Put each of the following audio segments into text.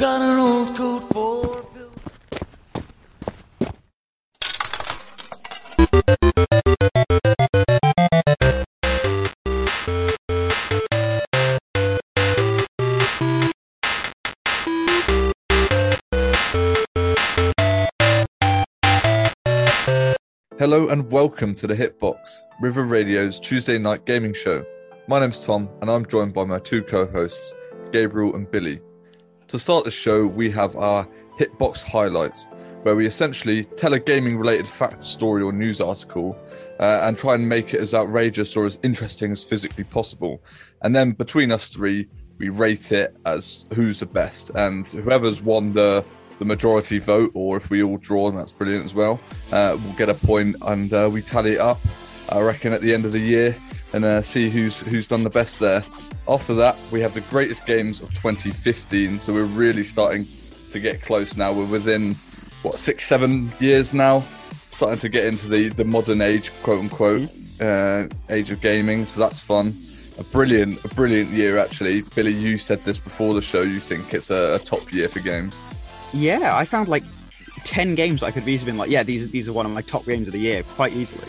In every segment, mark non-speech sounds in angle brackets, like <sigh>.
got an old coat for. Hello and welcome to the Hitbox, River Radio's Tuesday night gaming show. My name's Tom and I'm joined by my two co hosts, Gabriel and Billy. To start the show, we have our Hitbox highlights, where we essentially tell a gaming related fact, story, or news article uh, and try and make it as outrageous or as interesting as physically possible. And then between us three, we rate it as who's the best. And whoever's won the the majority vote, or if we all draw, and that's brilliant as well. Uh, we'll get a point, and uh, we tally it up. I reckon at the end of the year, and uh, see who's who's done the best there. After that, we have the greatest games of 2015. So we're really starting to get close now. We're within what six, seven years now, starting to get into the the modern age, quote unquote, uh, age of gaming. So that's fun. A brilliant, a brilliant year actually. Billy, you said this before the show. You think it's a, a top year for games. Yeah, I found like ten games I could have easily been like, yeah, these these are one of my top games of the year, quite easily.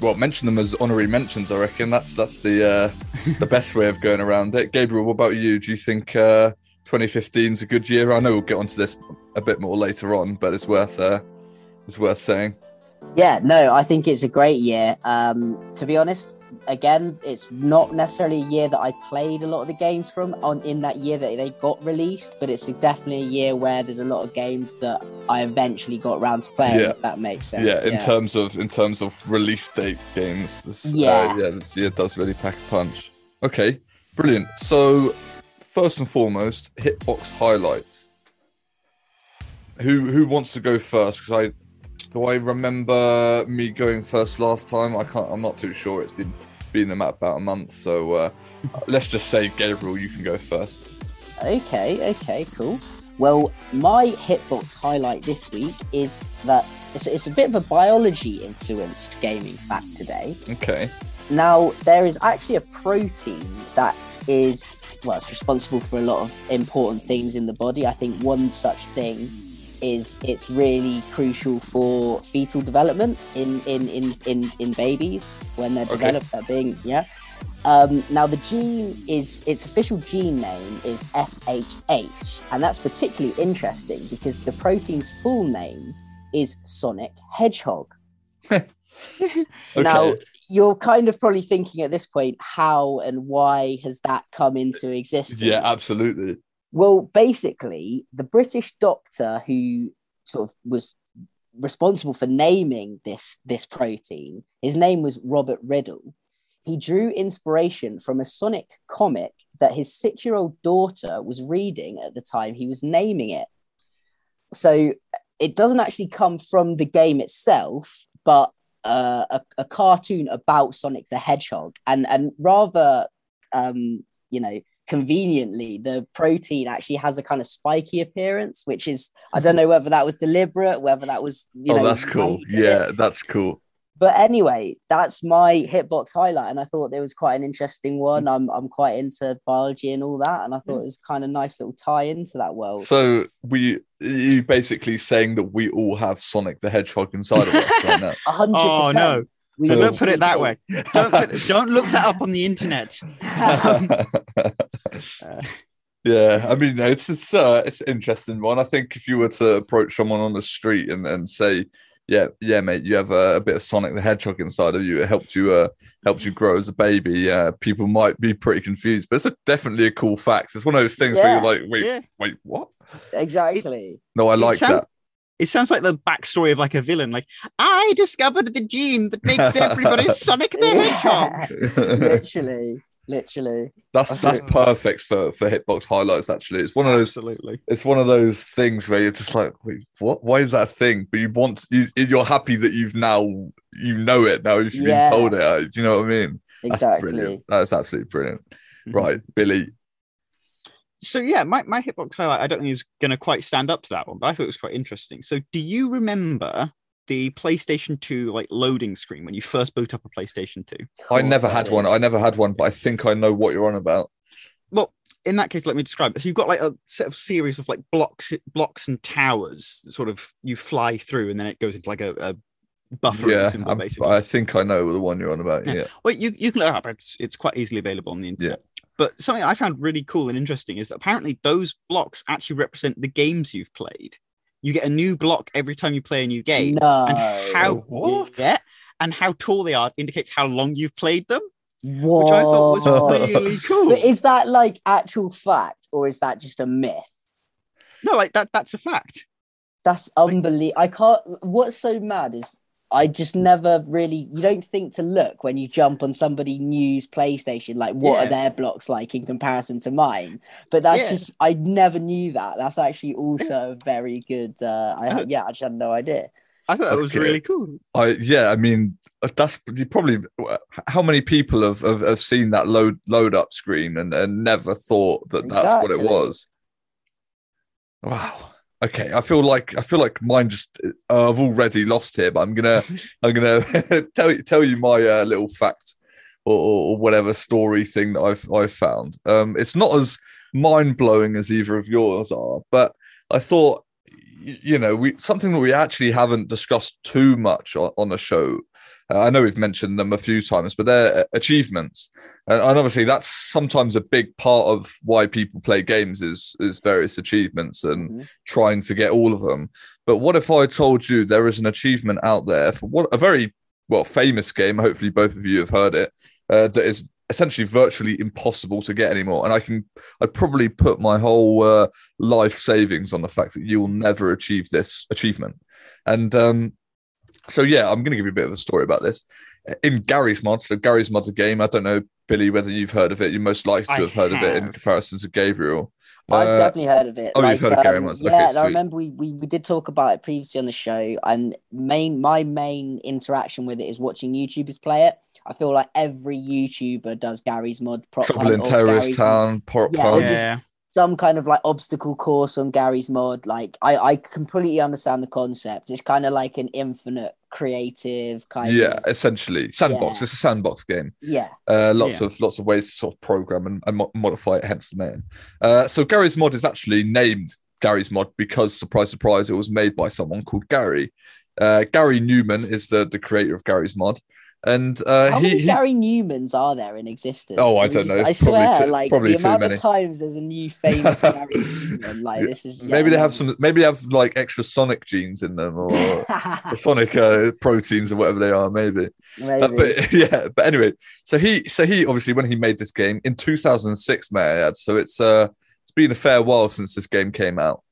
Well, mention them as honorary mentions. I reckon that's that's the uh, the best way of going around it. Gabriel, what about you? Do you think uh, 2015 is a good year? I know we'll get onto this a bit more later on, but it's worth uh, it's worth saying. Yeah, no, I think it's a great year. Um, to be honest, again, it's not necessarily a year that I played a lot of the games from on in that year that they got released, but it's definitely a year where there's a lot of games that I eventually got around to playing. Yeah. If that makes sense. yeah, in terms of in terms of release date games, this, Yeah. uh, yeah, this year does really pack a punch. Okay, brilliant. So first and foremost, hitbox highlights. Who who wants to go first? Because I do I remember me going first last time. I can't. I'm not too sure. It's been been about a month. So uh, let's just say Gabriel, you can go first. Okay, okay, cool. Well, my hitbox highlight this week is that it's, it's a bit of a biology influenced gaming fact today. Okay. Now, there is actually a protein that is, well, it's responsible for a lot of important things in the body. I think one such thing is it's really crucial for fetal development in in in in, in babies when they're Okay. developed being yeah um, now the gene is its official gene name is SHH, and that's particularly interesting because the protein's full name is Sonic Hedgehog. <laughs> Okay. Now you're kind of probably thinking at this point, how and why has that come into existence? yeah, absolutely. Well, basically, the British doctor who sort of was responsible for naming this this protein, his name was Robert Riddle. He drew inspiration from a Sonic comic that his six-year-old daughter was reading at the time he was naming it. So it doesn't actually come from the game itself, but uh, a, a cartoon about Sonic the Hedgehog, and and rather, um, you know, conveniently, the protein actually has a kind of spiky appearance, which is I don't mm-hmm. know whether that was deliberate, whether that was you oh, know. that's cool. how it. Yeah, that's cool. But anyway, that's my hitbox highlight, and I thought there was quite an interesting one. Mm. I'm I'm quite into biology and all that, and I thought mm. it was kind of nice little tie into that world. So we you basically saying that we all have Sonic the Hedgehog inside of us right now. <laughs> A hundred Oh percent. no! We don't put it that way. <laughs> Don't put, don't look that up on the internet. Uh, <laughs> <laughs> yeah, I mean it's it's uh, it's an interesting one. I think if you were to approach someone on the street and, and say, yeah, yeah, mate, you have a, a bit of Sonic the Hedgehog inside of you. It helped you uh helped you grow as a baby. Uh, people might be pretty confused, but it's a, definitely a cool fact. It's one of those things where you're like, wait, yeah. wait, what? exactly. No, I It like sound- that. It sounds like the backstory of like a villain. Like I discovered the gene that makes everybody <laughs> Sonic the Hedgehog. <laughs> literally, literally. That's that's perfect for for hitbox highlights. Actually, it's one of those Absolutely. it's one of those things where you're just like, wait, what? Why is that a thing? But you want you you're happy that you've now you know it now. You've Yeah. been told it, uh, do you know what I mean? That's Exactly. brilliant. That's absolutely brilliant. Mhm. Right, Billy. So yeah, my, my hitbox highlight I don't think is going to quite stand up to that one, but I thought it was quite interesting. So do you remember the PlayStation 2 like loading screen when you first boot up a PlayStation 2? I never had one. I never had one, but I think I know what you're on about. Well, in that case, let me describe it. So you've got like a set of series of like blocks, blocks and towers that sort of you fly through, and then it goes into like a, a buffering yeah, symbol, basically. I think I know the one you're on about. Yeah. Yeah, Well, you, you can look it up. It's, it's quite easily available on the internet. But something I found really cool and interesting is that apparently those blocks actually represent the games you've played. You get a new block every time you play a new game. No. And how What? Yeah, and how tall they are indicates how long you've played them, Whoa. which I thought was really <laughs> cool. But is that like actual fact or is that just a myth? no, like that that's a fact. That's unbelievable. I can't. What's so mad is I just never really. You don't think to look when you jump on somebody new's PlayStation. Like, what Yeah. are their blocks like in comparison to mine? But that's Yeah. just. I never knew that. That's actually also a very good. Uh, I Uh, yeah. I just had no idea. I thought that was Okay. really cool. I yeah. I mean, that's you probably how many people have, have, have seen that load load up screen and, and never thought that that's what it was. Wow. Okay, I feel like I feel like mine just uh, I've already lost here, but I'm gonna <laughs> I'm gonna <laughs> tell you tell you my uh, little fact or, or, whatever story thing that I've I've found. Um, it's not as mind blowing as either of yours are, but I thought you know we something that we actually haven't discussed too much on, on the show. Uh, I know we've mentioned them a few times, but they're uh, achievements, and, and obviously that's sometimes a big part of why people play games is is various achievements and Mhm. trying to get all of them. But what if I told you there is an achievement out there for what a very well famous game? Hopefully, both of you have heard it. Uh, that is essentially virtually impossible to get anymore, and I can I'd probably put my whole uh, life savings on the fact that you will never achieve this achievement. And um, so, yeah, I'm going to give you a bit of a story about this. In Garry's mod, so Garry's mod's a game. I don't know, Billy, whether you've heard of it. You're most likely to I have heard of it in have. comparison to Gabriel. I've Uh, definitely heard of it. oh, you've heard of Gary um, Mods. Yeah, Okay, and I remember we, we we did talk about it previously on the show, and main my main interaction with it is watching YouTubers play it. I feel like every YouTuber does Garry's mod prop Trouble hunt in Terrorist Gary's Town, Pop Yeah, or just- Yeah. some kind of like obstacle course on Garry's mod. Like I, I completely understand the concept. It's kind of like an infinite creative kind yeah, of essentially sandbox. Yeah. It's a sandbox game. yeah. Uh, lots Yeah. of lots of ways to sort of program and, and mo- modify it. Hence the name. Uh, so Garry's mod is actually named Garry's mod because surprise, surprise, it was made by someone called Gary. Uh, Garry Newman is the the creator of Garry's mod, and uh, How he, many he Garry Newmans are there in existence? Oh, I don't just- know. I swear, too- like the amount many. of times there's a new famous Gary <laughs> Newman. Like this is yeah, maybe they have some maybe they have like extra Sonic genes in them or. <laughs> or Sonic uh, proteins or whatever they are, maybe. maybe. Uh, but <laughs> yeah, but anyway, so he so he obviously when he made this game in 2006, may I add, so it's uh it's been a fair while since this game came out.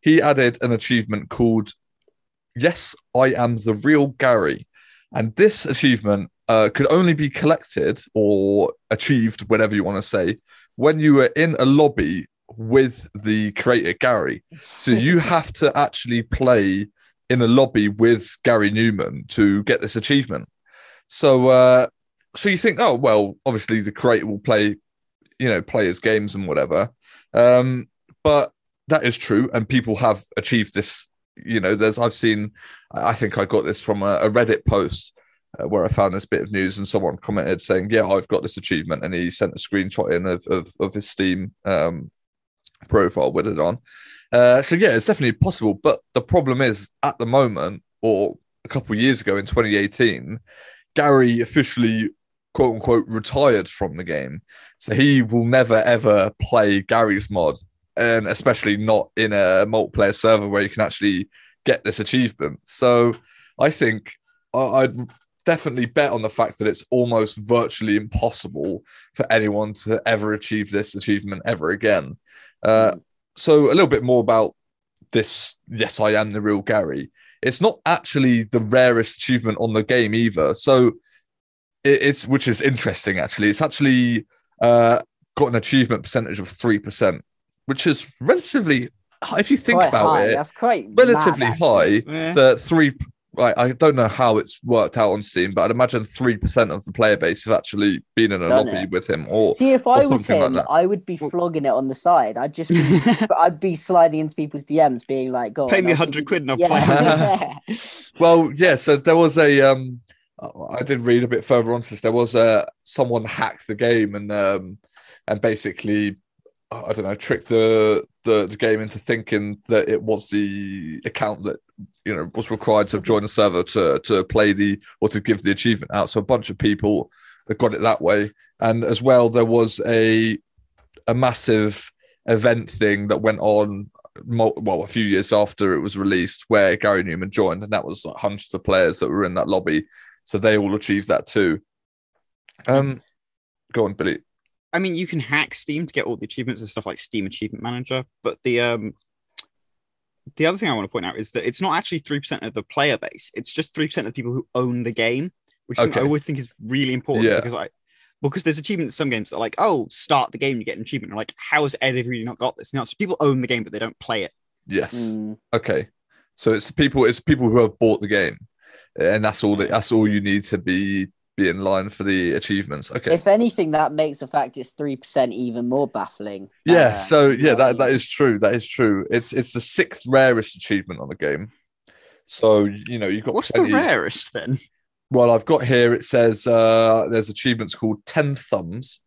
He added an achievement called "Yes, I am the real Gary," and this achievement uh, could only be collected or achieved, whatever you want to say, when you were in a lobby with the creator Gary. So you <laughs> have to actually play in a lobby with Garry Newman to get this achievement. So uh so you think, oh well, obviously the creator will play, you know, play his games and whatever. Um, but that is true, and people have achieved this. You know, there's I've seen, I think I got this from a, a Reddit post uh, where I found this bit of news, and someone commented saying, "Yeah, I've got this achievement," and he sent a screenshot in of of, of his Steam um, profile with it on. Uh, so yeah, it's definitely possible. But the problem is, at the moment, or a couple of years ago in 2018, Gary officially quote unquote retired from the game. So he will never ever play Garry's mod, and especially not in a multiplayer server where you can actually get this achievement. So I think I'd definitely bet on the fact that it's almost virtually impossible for anyone to ever achieve this achievement ever again. Uh, so a little bit more about this. Yes, I am the real Gary. It's not actually the rarest achievement on the game either. So it's which is interesting actually. It's actually uh, got an achievement percentage of three percent, which is relatively. If you think quite about high. it, That's quite relatively mad, high. Yeah. The three. Right, I don't know how it's worked out on Steam, but I'd imagine three percent of the player base have actually been in a Done lobby it. with him, or See, if I was something like him, that. I would be Well- flogging it on the side. I'd just be, <laughs> I'd be sliding into people's DMs, being like, "Go Pay on, me I'll 100 quid and I'll yeah. <laughs> <laughs> Well, yeah. So there was a. Um, I did read a bit further on this. There was uh, someone hacked the game and um, and basically I don't know, trick the, the the game into thinking that it was the account that you know was required to join the server to to play the or to give the achievement out. So a bunch of people got it that way, and as well there was a a massive event thing that went on. Well, a few years after it was released, where Garry Newman joined, and that was like hundreds of players that were in that lobby, so they all achieved that too. Um, go on, Billy. I mean, you can hack Steam to get all the achievements and stuff like Steam Achievement Manager, but the um the other thing I want to point out is that it's not actually three percent of the player base; it's just three percent of the people who own the game, which is something I always think is really important Yeah. because I because there's achievements in some games that are like, oh, start the game, you get an achievement. You're like, how has everybody not got this? Now, so people own the game, but they don't play it. Yes. Mm, Okay. So it's people. It's people who have bought the game, and that's all. That, that's all you need to be be in line for the achievements. Okay. If anything, that makes the fact it's three percent even more baffling. yeah. Uh, so yeah, what that, that mean? is true. That is true. It's it's the sixth rarest achievement on the game. So you know you've got What's plenty- the rarest then? Well, I've got here. It says uh, there's achievements called ten thumbs,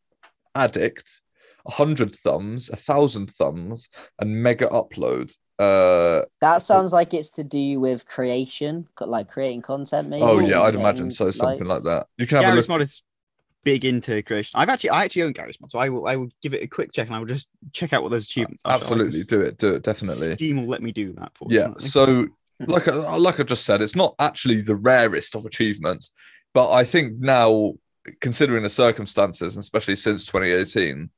addict, hundred thumbs, a thousand thumbs, and mega upload. Uh, That sounds like it's to do with creation, like creating content. Maybe. oh yeah, I'd imagine so. Something like likes. that. You can have a Garry's look. Mod is big into creation. I've actually I actually own Garry's Mod, so I will I will give it a quick check and I will just check out what those achievements are. shall I? 'Cause Absolutely, do it. Do it. Definitely. Steam will let me do that for you. Yeah. So, like, I, like I just said, it's not actually the rarest of achievements, but I think now, considering the circumstances, and especially since 2018,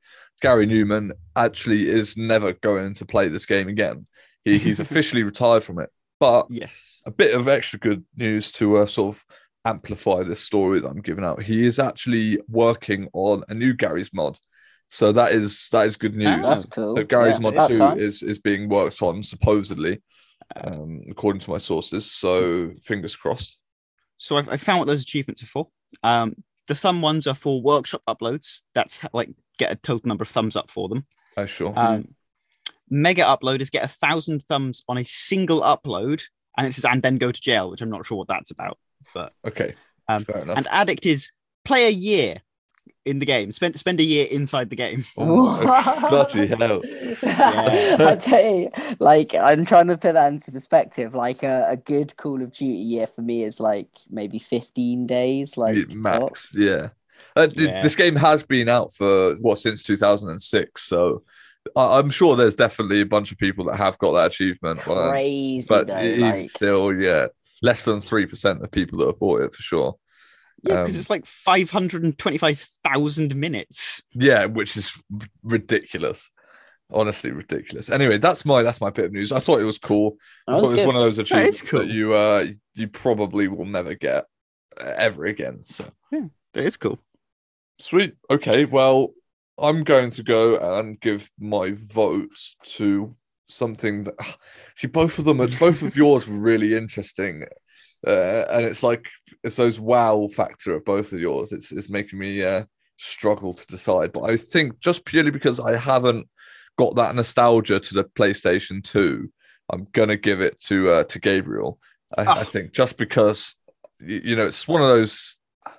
Garry Newman actually is never going to play this game again. He, he's officially retired from it. But yes. a bit of extra good news to uh, sort of amplify this story that I'm giving out. He is actually working on a new Garry's mod. So that is that is good news. That's cool. So Gary's Yeah, Mod 2 time. is is being worked on supposedly, um, according to my sources. So fingers crossed. So I've, I found what those achievements are for. Um, the thumb ones are for workshop uploads. That's like get a total number of thumbs up for them. Oh sure. Um, mega upload is get a thousand thumbs on a single upload, and it says and then go to jail, which I'm not sure what that's about. But okay. um, Fair enough. And addict is play a year in the game. Spend spend a year inside the game. Oh, bloody <laughs> hell. I tell you, like I'm trying to put that into perspective. Like a, a good Call of Duty year for me is like maybe 15 days, like Yeah, tops. max. Yeah. Uh, th- Yeah. This game has been out for what since 2006. So I- I'm sure there's definitely a bunch of people that have got that achievement. but- Crazy but though. even like, still, yeah, less than three percent of people that have bought it for sure. Yeah, because Um, it's like five hundred and twenty-five thousand minutes. Yeah, which is r- ridiculous. Honestly, ridiculous. Anyway, that's my that's my bit of news. I thought it was cool. I that thought was it was one of those That is achievements cool. that you uh you probably will never get uh, ever again. So yeah, That is cool. sweet. Okay, well, I'm going to go and give my votes to something that see both of them are both of yours were really interesting. Uh, and it's like it's those wow factor of both of yours. It's it's making me uh, struggle to decide. But I think just purely because I haven't got that nostalgia to the PlayStation 2, I'm gonna give it to uh, to Gabriel. I, I Ah. think just because you, you know it's one of those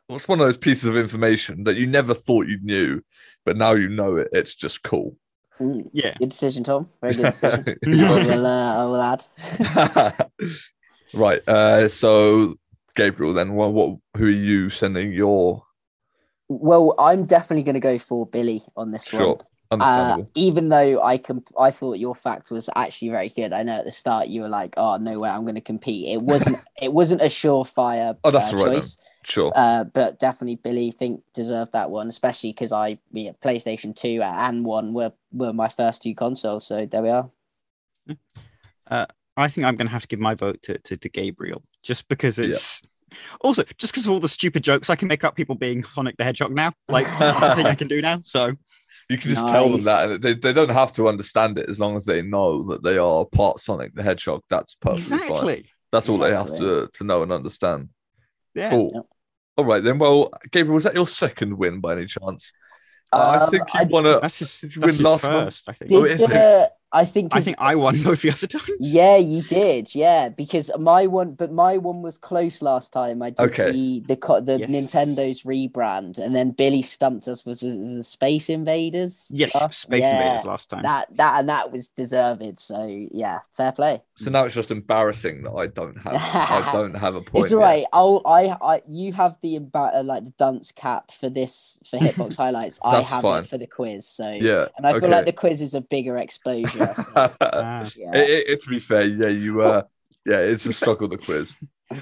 it's one of those pieces of information that you never thought you knew, but now you know it. It's just cool. Mm, Yeah. good decision, Tom. Very good <laughs> decision. <laughs> I will, uh, I will add. right. Uh, so Gabriel, then what, what? Who are you sending your? Well, I'm definitely going to go for Billy on this Sure. one. Uh, even though I comp- I thought your fact was actually very good. I know at the start you were like, "Oh no way, I'm going to compete." It wasn't. <laughs> it wasn't a surefire Oh, that's uh, all right then. Choice. sure. Uh, but definitely Billy think deserved that one, especially because I yeah, PlayStation Two and One were were my first two consoles. So there we are. I think I'm going to have to give my vote to, to, to Gabriel just because it's also just because of all the stupid jokes I can make about people being Sonic the Hedgehog now. <laughs> Like that's a thing I can do now. So You can just tell them that, and they, they don't have to understand it as long as they know that they are part Sonic the Hedgehog. That's perfectly fine. exactly. That's all they have to to know and understand. Yeah. Cool. Yep. All right then. Well, Gabriel, was that your second win by any chance? I Um, think you I won a. That's just Did you that's win his last month? first, I think. Oh, Did is it? The, I think I 'cause- think I won <laughs> both the other times. Yeah, you did. Yeah, because my one, but my one was close last time. I did Okay. the the co- the Yes. Nintendo's rebrand, and then Billy stumped us. Was was the Space Invaders? Yes, last- Space yeah, Invaders last time. That that and that was deserved. So yeah, fair play. So now it's just embarrassing that I don't have I <laughs> don't have a point. It's all right. I'll I I you have the imba- uh, like the dunce cap for this for Hitbox <laughs> highlights. I have fine. it for the quiz. So. Yeah. and I feel like the quiz is a bigger exposure. So, Ah. yeah. It- it- it- to be fair, yeah, you uh yeah, it's a struggle the quiz.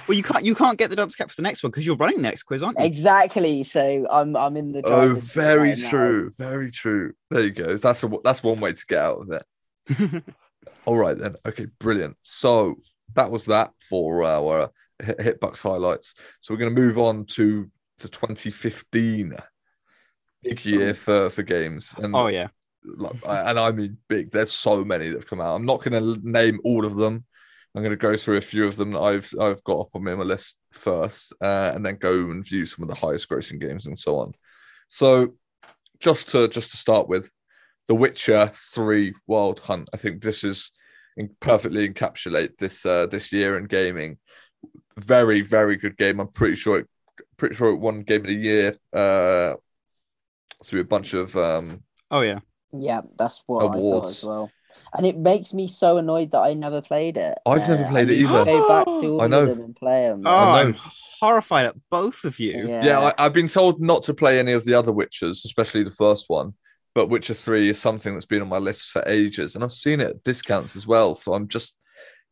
Well, you can't you can't get the dunce cap for the next one because you're running the next quiz, aren't you? Exactly. So I'm I'm in the Oh, very right now. true. Very true. There you go. That's a that's one way to get out of it. <laughs> All right then. Okay, brilliant. So that was that for our hitbox highlights. So we're going to move on to to 2015. Big year for for games, and oh yeah. Like, and I mean big. There's so many that have come out. I'm not going to name all of them. I'm going to go through a few of them that I've I've got up on my list first, uh, and then go and view some of the highest grossing games and so on. So, just to just to start with, The Witcher Three Wild Hunt. I think this is perfectly encapsulate this uh, this year in gaming. Very very good game. I'm pretty sure it pretty sure it won Game of the Year uh, through a bunch of um, Oh yeah. Yeah, that's what I thought Awards. as well. And it makes me so annoyed that I never played it. Uh, I've never I played it either. Go back to <gasps> all I know. of them and play them. Oh, I I'm know. horrified at both of you. yeah. Yeah, I, I've been told not to play any of the other Witchers, especially the first one. But Witcher Three is something that's been on my list for ages, and I've seen it at discounts as well. So I'm just,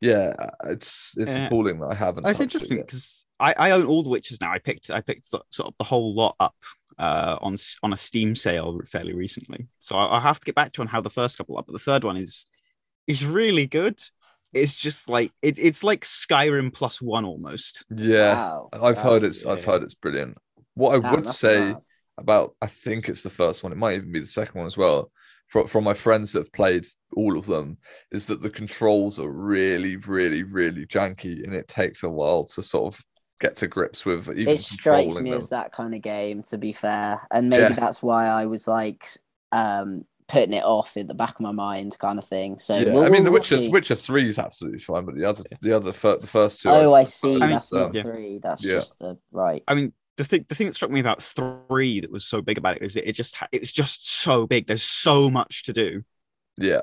yeah, it's it's Yeah. appalling that I haven't. That's touched it interesting because I, I own all the witches now. I picked I picked the, sort of the whole lot up uh, on on a Steam sale fairly recently. So I, I have to get back to on how the first couple are. But the third one is is really good. It's just like it, it's like Skyrim plus one almost. Yeah, Wow. I've Wow. heard it's I've heard it's brilliant. What I Damn, would say mad. about I think it's the first one. It might even be the second one as well. From from my friends that have played all of them, is that the controls are really, really, really janky, and it takes a while to sort of get to grips with even It strikes me them. as that kind of game, to be fair. And maybe Yeah. that's why I was like um putting it off in the back of my mind, kind of thing. So yeah, we'll- I mean, The we'll Witcher, see. Witcher Three is absolutely fine, but the other, the other, fir- the first two. Oh, I prefer see. I mean, That's not um, yeah. three. That's Yeah. just the right. I mean, the thing the thing that struck me about three that was so big about it is that it just it's just so big. There's so much to do. Yeah,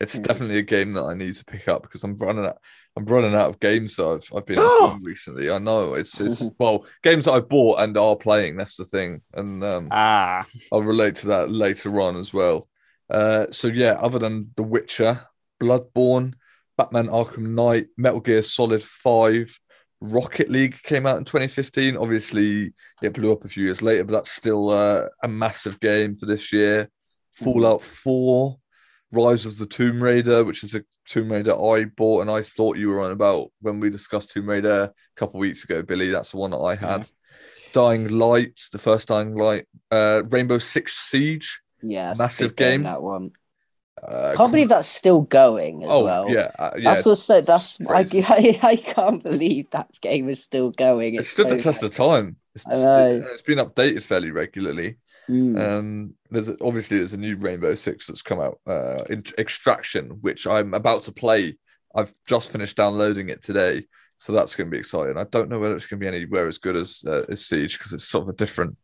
it's Hmm. definitely a game that I need to pick up because I'm running out. I'm running out of games that I've I've been Oh! <gasps> playing recently. I know it's it's <laughs> well games that I've bought and are playing. That's the thing, and um, Ah, I'll relate to that later on as well. Uh, so yeah, other than The Witcher, Bloodborne, Batman Arkham Knight, Metal Gear Solid 5, Rocket League came out in 2015. Obviously, it blew up a few years later, but that's still uh, a massive game for this year. Fallout 4, Rise of the Tomb Raider, which is a Tomb Raider I bought and I thought you were on about when we discussed Tomb Raider a couple of weeks ago, Billy. That's the one that I had. Dying Light, the first Dying Light, uh, Rainbow Six Siege. Yeah, Massive big game. That one. Uh, Can't believe that's still going as oh well. yeah, uh, yeah. That's what's so. That's I. <laughs> I, I can't believe that game is still going. It's stood the so test of time. It's, I know. it's been updated fairly regularly. Mm. Um, there's obviously there's a new Rainbow Six that's come out, uh, in Extraction, which I'm about to play. I've just finished downloading it today, so that's going to be exciting. I don't know whether it's going to be anywhere as good as uh, as Siege because it's sort of a different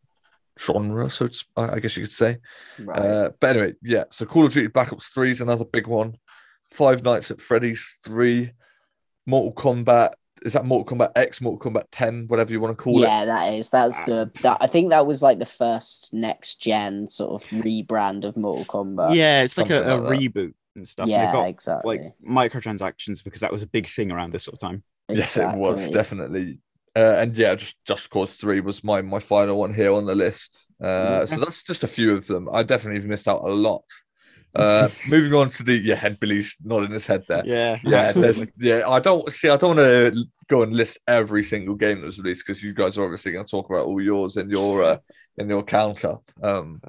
genre, so it's, I I guess you could say. right. Uh, but anyway, yeah. So Call of Duty Black Ops Three is another big one. Five Nights at Freddy's Three, Mortal Kombat. Is that Mortal Kombat X, Mortal Kombat Ten, whatever you want to call it? yeah, that is. That's the. That, I think that was like the first next gen sort of rebrand of Mortal Kombat. yeah, it's like a, a like reboot and stuff. yeah, they've got exactly. like microtransactions because that was a big thing around this sort of time. Yes, it was definitely. Uh, and yeah, just Just Cause Three was my my final one here on the list. Uh, so that's just a few of them. I definitely missed out a lot. Uh, moving on to the yeah, head Billy's nodding his head there. Yeah, Yeah, there's yeah. I don't see. I don't want to go and list every single game that was released because you guys are obviously going to talk about all yours in your uh, in your count up. Um,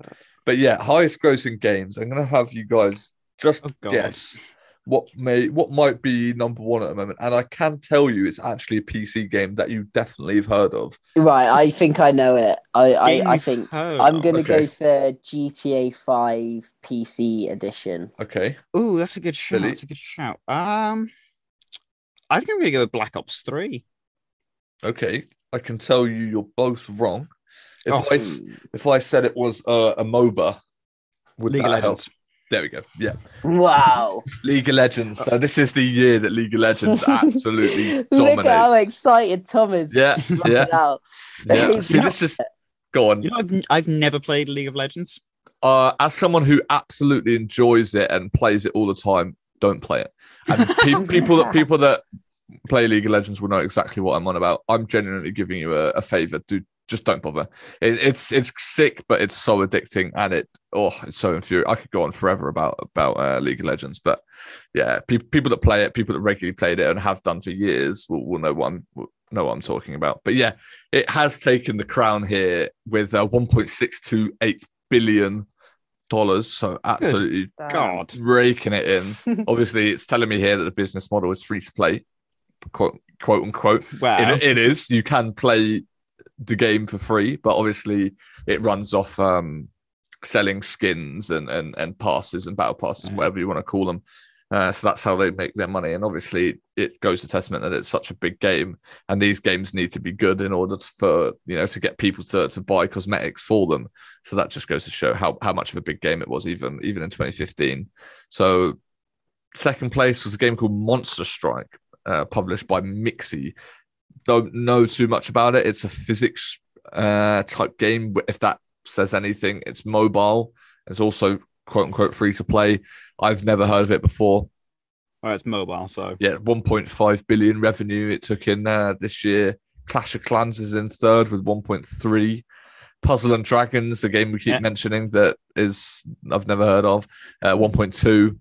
but yeah, highest grossing games. I'm going to have you guys just Oh, guess what may what might be number one at the moment, and I can tell you it's actually a PC game that you definitely have heard of. Right, I think I know it. I I, I think heard I'm gonna Okay. go for GTA Five PC edition. Okay, Oh, that's a good shout. Billy? That's a good shout. Um, I think I'm gonna go with Black Ops Three. okay, I can tell you you're both wrong. If Oh. I s- if I said it was uh, a MOBA, would League of that help? Legends. There we go. Yeah, Wow! <laughs> League of Legends. So this is the year that League of Legends <laughs> absolutely Look at how excited Tom is. Yeah, <laughs> yeah, yeah. See, this is go on. You know, I've, I've never played League of Legends. uh, as someone who absolutely enjoys it and plays it all the time, don't play it. And pe- people that people that play League of Legends will know exactly what I'm on about. I'm genuinely giving you a, a favor. Do just don't bother. It, it's it's sick, but it's so addicting, and it oh, it's so infuriating. I could go on forever about about uh, League of Legends, but yeah, people people that play it, people that regularly played it and have done for years, will, will know what I'm will know what I'm talking about. But yeah, it has taken the crown here with uh, 1.628 billion dollars. So absolutely Damn. God. raking it in. <laughs> Obviously, it's telling me here that the business model is free to play, quote, quote unquote. Wow. It, it is. You can play the game for free, but obviously, it runs off um, selling skins and, and and passes and battle passes, Yeah. whatever you want to call them. Uh, so that's how they make their money. And obviously, it goes to testament that it's such a big game, and these games need to be good in order to, for you know to get people to, to buy cosmetics for them. So that just goes to show how, how much of a big game it was, even even in 2015. So second place was a game called Monster Strike, uh, published by Mixi. Don't know too much about it. It's a physics uh, type game. If that says anything, it's mobile. It's also quote unquote free to play. I've never heard of it before. Well, it's mobile, so Yeah, 1.5 billion revenue it took in uh, this year. Clash of Clans is in third with 1.3. Puzzle and Dragons, the game we keep Yeah. mentioning that is I've never heard of, uh, 1.2.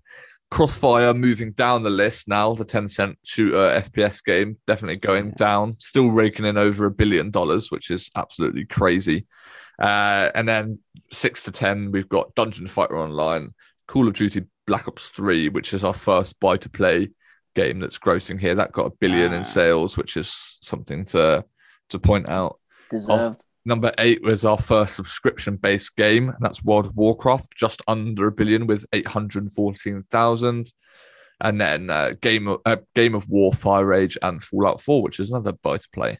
Crossfire moving down the list now, the Tencent shooter FPS game, definitely going Yeah. down, still raking in over a billion dollars, which is absolutely crazy. Uh, and then six to 10, we've got Dungeon Fighter Online, Call of Duty Black Ops 3, which is our first buy to play game that's grossing here. That got a billion Ah. in sales, which is something to to point out. Deserved. Number eight was our first subscription based game, and that's World of Warcraft, just under a billion with 814,000. And then uh, Game of uh, Game of War, Fire Age, and Fallout 4, which is another buy to play.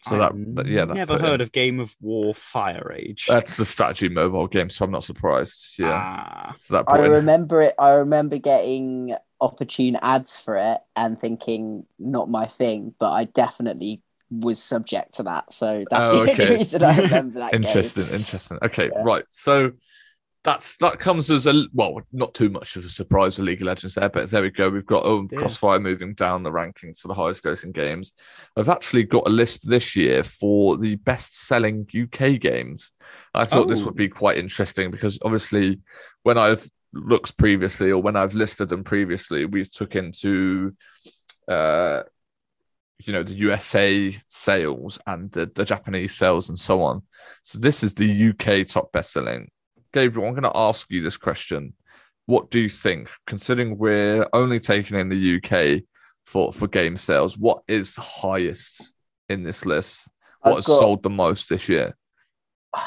So that, that- yeah, that never put heard in- of Game of War Fire Age. That's the strategy mobile game, so I'm not surprised. Yeah, Ah, so that I brought in- remember it. I remember getting opportune ads for it and thinking not my thing, but I definitely was subject to that. So that's Oh, the <laughs> okay. only reason I remember that. <laughs> game. interesting interesting okay Yeah. right so that's that comes as a well not too much of a surprise for league of legends there but there we go we've got oh, Yeah. crossfire moving down the rankings for the highest grossing games i've actually got a list this year for the best selling uk games i thought this Oh. would be quite interesting because obviously when i've looked previously or when i've listed them previously we took into uh you know the USA sales and the, the Japanese sales and so on. So this is the UK top best selling. Gabriel, I'm going to ask you this question: What do you think, considering we're only taking in the UK for for game sales? What is highest in this list? What I've has got- sold the most this year? <sighs>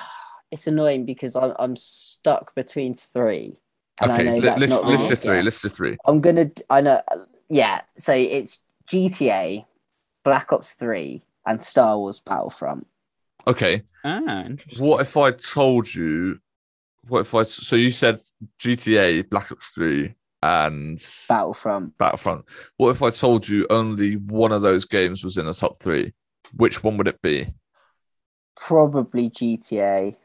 It's annoying because I'm I'm stuck between three. And I Okay, know li- that's list not list three. List your three. I'm gonna. I know. Yeah. So it's GTA, Black Ops Three, and Star Wars Battlefront. Okay, ah, interesting. what if I told you? What if I? So you said GTA, Black Ops Three, and Battlefront. Battlefront. What if I told you only one of those games was in the top three? Which one would it be? Probably GTA.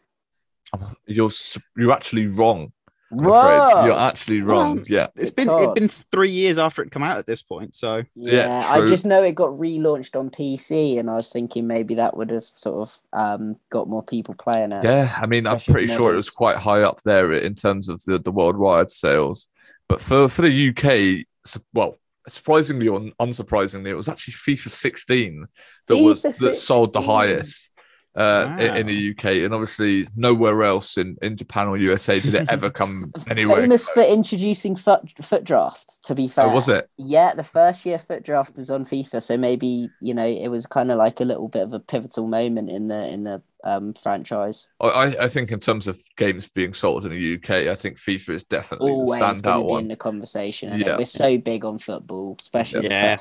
You're you're actually wrong. I'm Whoa! afraid. You're actually wrong. Well, yeah. It's been it's been three years after it come out at this point, so Yeah, Yeah, I just know it got relaunched on PC, and I was thinking maybe that would have sort of um, got more people playing it. Yeah. I mean, I'm pretty sure it was quite high up there in terms of the, the worldwide sales. But for, for the UK, well, surprisingly or unsurprisingly, it was actually FIFA 16 that was FIFA that sold the highest. Uh, i- in, Wow. the UK, and obviously nowhere else in, in Japan or USA did it ever come <laughs> anywhere. Famous for introducing foot FUT Draft. To be fair, Oh, was it? Yeah, the first year FUT Draft was on FIFA, so maybe you know it was kind of like a little bit of a pivotal moment in the in the um franchise. I, I- think in terms of games being sold in the UK, I think FIFA is definitely Always the standout be in the conversation. Yeah. we're so big on football, especially Yeah.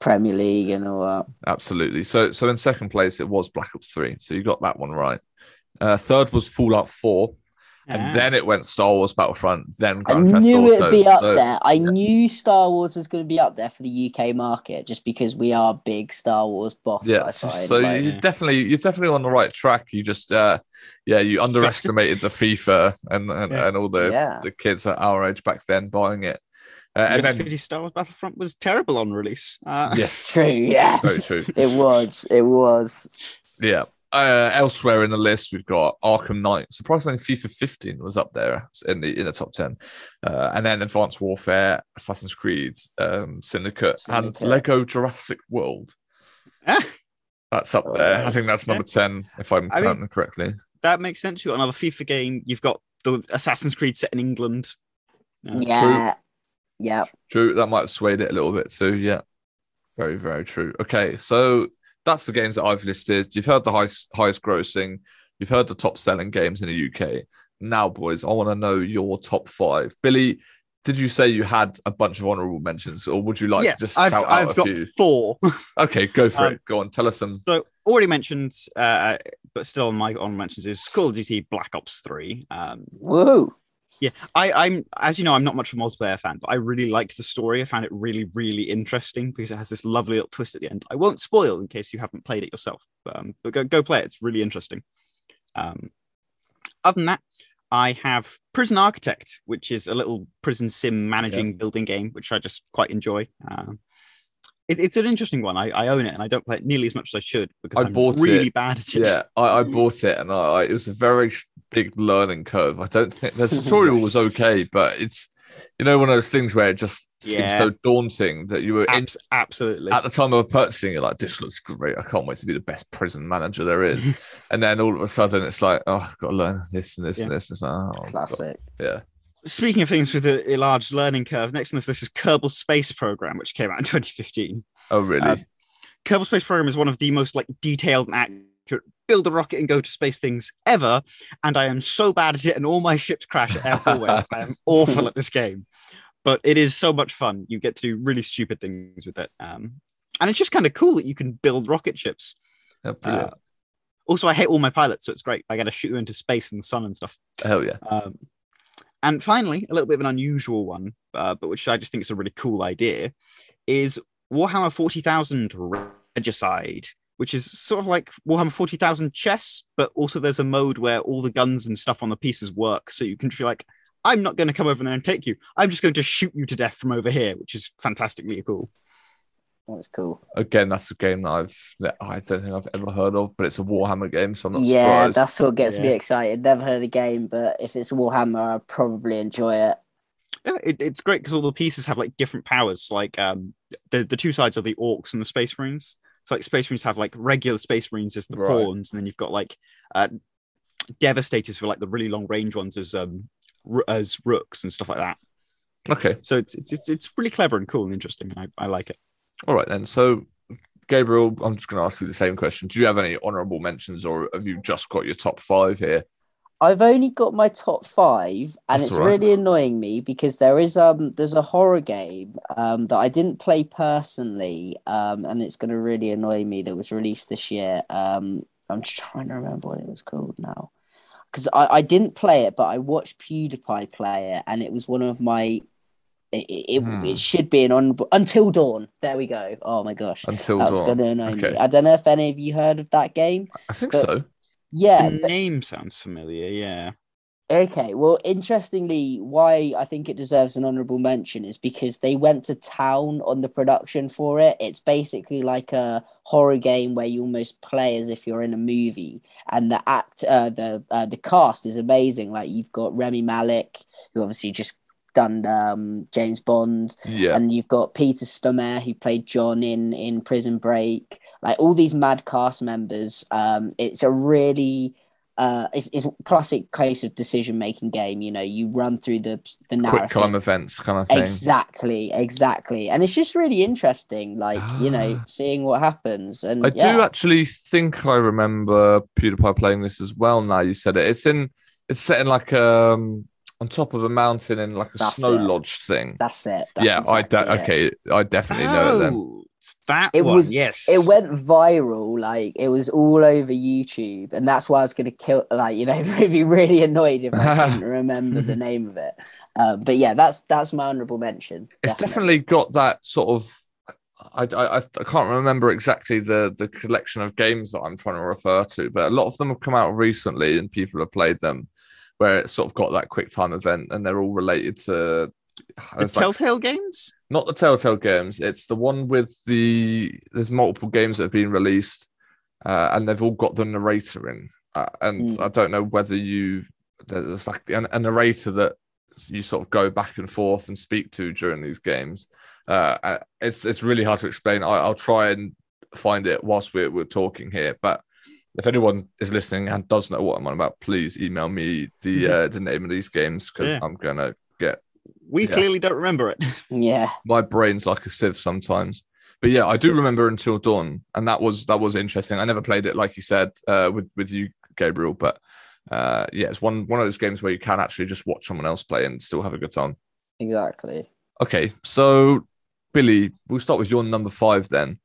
Pre- Premier League and all that. Absolutely. So so in second place it was Black Ops 3. So you got that one right. Uh, third was Fallout 4. And Ah. then it went Star Wars Battlefront, then I Theft knew Auto. it'd be up So- there. I knew Star Wars was going to be up there for the UK market, just because we are big Star Wars buffs. Yeah, so, find, so like- you definitely you're definitely on the right track. You just uh yeah, you <laughs> underestimated the FIFA and and, Yeah. and all the Yeah. the kids at our age back then buying it. Uh, and Just then pity Star Wars Battlefront was terrible on release. Uh, yes, <laughs> True, yeah. very true. <laughs> It was. It was. Yeah. Uh, elsewhere in the list, we've got Arkham Knight. Surprisingly, FIFA 15 was up there in the in the top 10, uh, and then Advanced Warfare, Assassin's Creed, um, Syndicate, and Lego Jurassic World. Ah, That's up there. I think that's number 10 if I'm I mean- counting correctly. that makes sense. You've got another FIFA game. You've got the Assassin's Creed set in England. Uh, Yeah. Yeah. True, that might have swayed it a little bit too. Yeah, very, very true. Okay, so that's the games that I've listed. You've heard the highest, highest grossing, you've heard the top selling games in the UK. Now, boys, I want to know your top five. Billy, did you say you had a bunch of honorable mentions, or would you like yeah, to just I've, shout out I've a got few? four. <laughs> Okay, go for Um, it. Go on, tell us some. So already mentioned, uh, but still on my honorable mentions is Call of Duty Black Ops Three. Um, Woo. Yeah, I, I'm as you know, I'm not much of a multiplayer fan, but I really liked the story. I found it really, really interesting because it has this lovely little twist at the end. I won't spoil in case you haven't played it yourself, but, um, but go go play it. It's really interesting. Um, other than that, I have Prison Architect, which is a little prison sim managing building game, which I just quite enjoy. Um, it, it's an interesting one. I, I own it and I don't play it nearly as much as I should because I I am bought really it. bad at it. Yeah, I, I bought it, and I, I, it was a very big learning curve. I don't think the tutorial was okay, <laughs> but it's you know one of those things where it just seems Yeah. so daunting that you were in absolutely. at the time of purchasing it, like this looks great. I can't wait to be the best prison manager there is. <laughs> and then all of a sudden, it's like, oh, I've got to learn this and this and Yeah. this. It's like, oh, God. Classic. Yeah. Speaking of things with a, a large learning curve, next on this list is Kerbal Space Program, which came out in <laughs> 2015. Oh, really? Uh, Kerbal Space Program is one of the most like detailed and accurate build a rocket and go to space things ever, and I am so bad at it, and all my ships crash at airport ways. <laughs> I am awful at this game, but it is so much fun. You get to do really stupid things with it, um, and it's just kind of cool that you can build rocket ships. Brilliant. Uh, also, I hate all my pilots, so it's great. I get to shoot them into space and the sun and stuff. Hell yeah. Um, and finally, a little bit of an unusual one, uh, but which I just think is a really cool idea, is Warhammer 40,000 Regicide, which is sort of like Warhammer 40,000 chess, but also there's a mode where all the guns and stuff on the pieces work. So you can feel like, I'm not going to come over there and take you. I'm just going to shoot you to death from over here, which is fantastically cool. That's cool. Again, that's a game that I've that I don't think I've ever heard of, but it's a Warhammer game, so I'm not surprised. Yeah, surprised. that's what gets me excited. Never heard of the game, but if it's Warhammer, I'll probably enjoy it. Yeah, it, it's great because all the pieces have like different powers. Like um, the the two sides are the orcs and the space marines. So like space marines have like regular space marines as the Right. pawns, and then you've got like uh, devastators for like the really long range ones as um ro- as rooks and stuff like that. Okay. So it's it's it's, it's really clever and cool and interesting, and I, I like it. All right then. So, Gabriel, I'm just going to ask you the same question. Do you have any honourable mentions, or have you just got your top five here? I've only got my top five, and That's it's right. really annoying me because there is um there's a horror game um that I didn't play personally um and it's gonna really annoy me that was released this year. Um, I'm just trying to remember what it was called now because I, I didn't play it, but I watched PewDiePie play it, and it was one of my. It, it, Hmm. it should be an honorable until dawn. There we go. Oh my gosh, Until that was dawn. gonna annoy Okay. me. I don't know if any of you heard of that game. I think but- so. Yeah, the but- name sounds familiar. Yeah. Okay, well, interestingly, why I think it deserves an honorable mention is because they went to town on the production for it. It's basically like a horror game where you almost play as if you're in a movie, and the act, uh, the uh, the cast is amazing. Like you've got Rami Malek, who obviously just done um, James Bond, Yeah. and you've got Peter Stormare who played John in in Prison Break. Like all these mad cast members. Um, it's a really uh, it's, it's classic case of decision making game. You know, you run through the the narrative. Quick time events kind of thing. Exactly, exactly, and it's just really interesting. Like you know, <gasps> seeing what happens. And I yeah, do actually think I remember PewDiePie playing this as well. Now you said it, it's in it's set in like um on top of a mountain in like a That's snow it. lodge thing. That's it. That's yeah, I exactly de- it. okay, I definitely know it then. Oh, that It one, was- yes. it went viral like it was all over youtube and that's why i was going to kill like you know <laughs> be really annoyed if i <laughs> couldn't remember the name of it um, but yeah that's that's my honorable mention It's definitely got that sort of. I, I, I can't remember exactly the, the collection of games that I'm trying to refer to, but a lot of them have come out recently and people have played them where it's sort of got that quick time event and they're all related to the there's like- Telltale games. not the Telltale games. It's the one with the there's multiple games that have been released, uh, and they've all got the narrator in. Uh, and Mm. I don't know whether you there's like a, a narrator that you sort of go back and forth and speak to during these games. Uh, uh, it's it's really hard to explain. I, I'll try and find it whilst we're we're talking here, but. If anyone is listening and does know what I'm on about, please email me the uh, the name of these games because Yeah. I'm gonna get We Yeah. clearly don't remember it. <laughs> <laughs> yeah my brain's like a sieve sometimes. But yeah, I do remember Until Dawn, and that was that was interesting. I never played it like you said uh, with with you, Gabriel, but uh, yeah, it's one one of those games where you can actually just watch someone else play and still have a good time. exactly Okay, so Billy, we'll start with your number five then.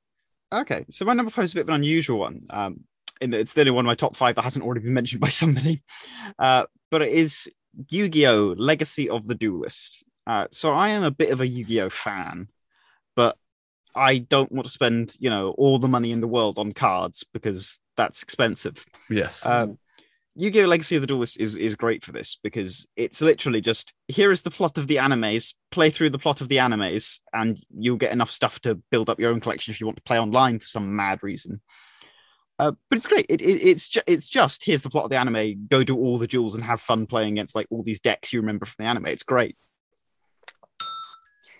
Okay, so my number five is a bit of an unusual one. Um, in that it's the only one of my top five that hasn't already been mentioned by <laughs> somebody. Uh, but it is Yu-Gi-Oh! Legacy of the Duelist. Uh, so I am a bit of a Yu-Gi-Oh! fan, but I don't want to spend, you know, all the money in the world on cards because that's expensive. Yes, Um, Yu-Gi-Oh! Legacy of the Duelist is is great for this because it's literally just here is the plot of the animes. Play through the plot of the animes, and you'll get enough stuff to build up your own collection if you want to play online for some mad reason. Uh, but it's great. It, it, it's ju- it's just here's the plot of the anime. Go do all the duels and have fun playing against like all these decks you remember from the anime. It's great.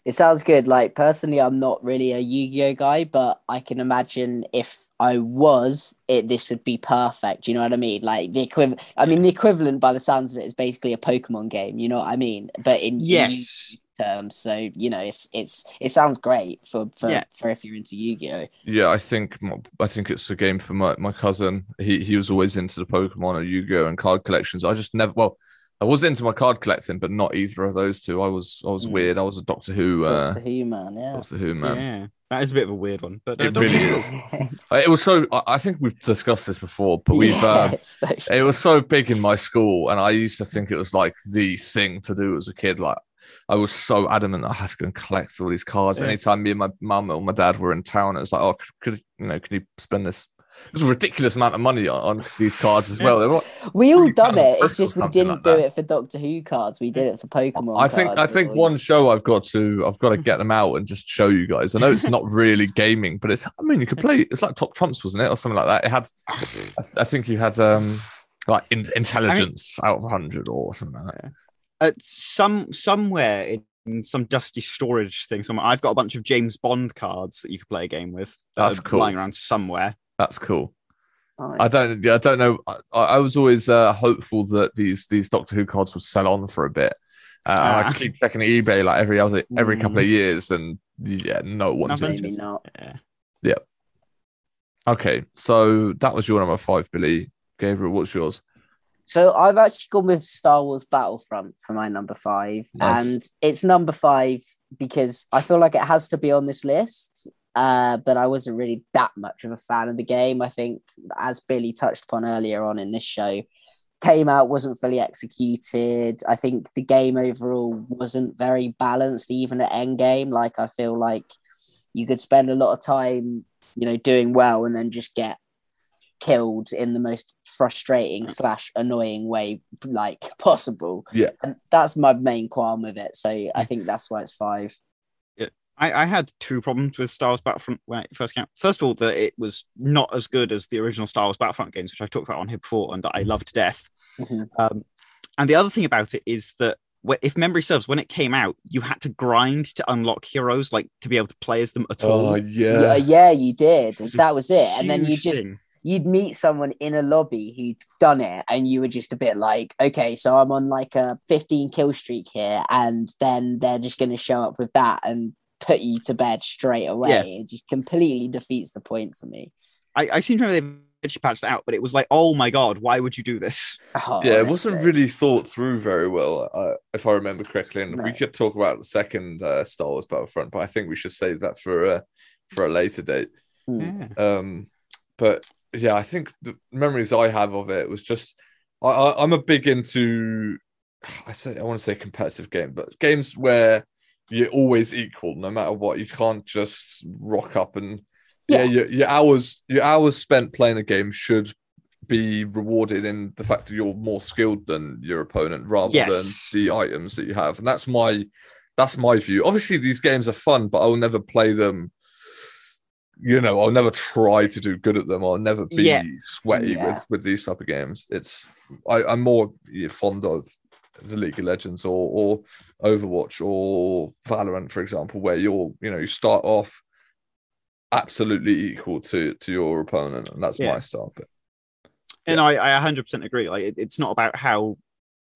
it sounds good like personally i'm not really a yu-gi-oh guy but i can imagine if i was it this would be perfect you know what i mean like the equivalent i mean the equivalent by the sounds of it is basically a pokemon game you know what i mean but in Yes. terms. So you know, it's it's it sounds great for for, Yeah. for if you're into Yu-Gi-Oh. yeah, I think I think it's a game for my, my cousin. He he was always into the Pokemon or Yu-Gi-Oh and card collections. I just never well. I was into my card collecting, but not either of those two. I was I was Mm. weird. I was a Doctor Who uh, Doctor Who man, yeah. Doctor Who man. Yeah, that is a bit of a weird one, but It really is. Uh, It was so. I I think we've discussed this before, but we've. Yeah, Um, it was so big in my school, and I used to think it was like the thing to do as a kid. Like I was so adamant I had to go and collect all these cards. Yeah. Anytime me and my mum or my dad were in town, it was like, oh, could, could you know, can you spend this? It was a ridiculous amount of money on, on these cards as well. They <laughs> we all done it. It's just we didn't like do that. it for Doctor Who cards. We did it for Pokemon. I think I think one show I've got to I've got to get them out and just show you guys. I know it's not <laughs> really gaming, but it's I mean you could play it's like Top Trumps, wasn't it, or something like that. It had I, I think you had um like in, intelligence out of hundred or something like that. at some somewhere in, in some dusty storage thing somewhere i've got a bunch of james bond cards that you could play a game with that That's are cool. lying around somewhere That's cool. Nice. I don't yeah, I don't know. I, I was always uh, hopeful that these these Doctor Who cards would sell on for a bit. Uh, and I Ah. keep checking eBay like every other every couple of Mm. years, and yeah, no one's Nothing. interested. Maybe not. yeah. Okay, so that was your number five, Billy. Gabriel, what's yours? So I've actually gone with Star Wars Battlefront for my number five, Nice. and it's number five because I feel like it has to be on this list. Uh, but I wasn't really that much of a fan of the game. I think, as Billy touched upon earlier on in this show, came out wasn't fully executed. I think the game overall wasn't very balanced, even at endgame. Like I feel like you could spend a lot of time, you know, doing well and then just get killed in the most frustrating slash annoying way like <laughs> possible. Yeah. And that's my main qualm with it. So I think that's why it's five. I, I had two problems with Star Wars Battlefront when it first came out. First of all, that it was not as good as the original Star Wars Battlefront games, which I've talked about on here before and that I love to death. Mhm. Um, and the other thing about it is that if memory serves, when it came out, you had to grind to unlock heroes, like to be able to play as them at all. Oh Yeah, yeah. yeah, you did. It's a That was it. And then you just thing. you'd meet someone in a lobby who'd done it and you were just a bit like okay so i'm on like a 15 kill streak here and then they're just going to show up with that and put you to bed straight away Yeah. it just completely defeats the point for me I, I seem to remember they eventually patched it out, but it was like, oh my god, why would you do this? Oh, yeah, it wasn't honestly. really thought through very well, uh, if I remember correctly. And we could talk about the second uh, Star Wars Battlefront, but I think we should save that for a for a later date. Hmm. Um, but yeah, I think the memories I have of it was just I, I I'm a big into I say I want to say competitive game, but games where you're always equal no matter what. You can't just rock up and yeah, Yeah. your, your hours your hours spent playing a game should be rewarded in the fact that you're more skilled than your opponent rather Yes. than the items that you have. And that's my that's my view. Obviously, these games are fun, but I'll never play them. You know, I'll never try to do good at them. I'll never be Yeah. sweaty Yeah. with with these type of games. It's I, I'm more fond of the League of Legends or or Overwatch or Valorant, for example, where you're you know you start off absolutely equal to to your opponent, and that's Yeah. my style. But And I, I 100% agree. Like, it, it's not about how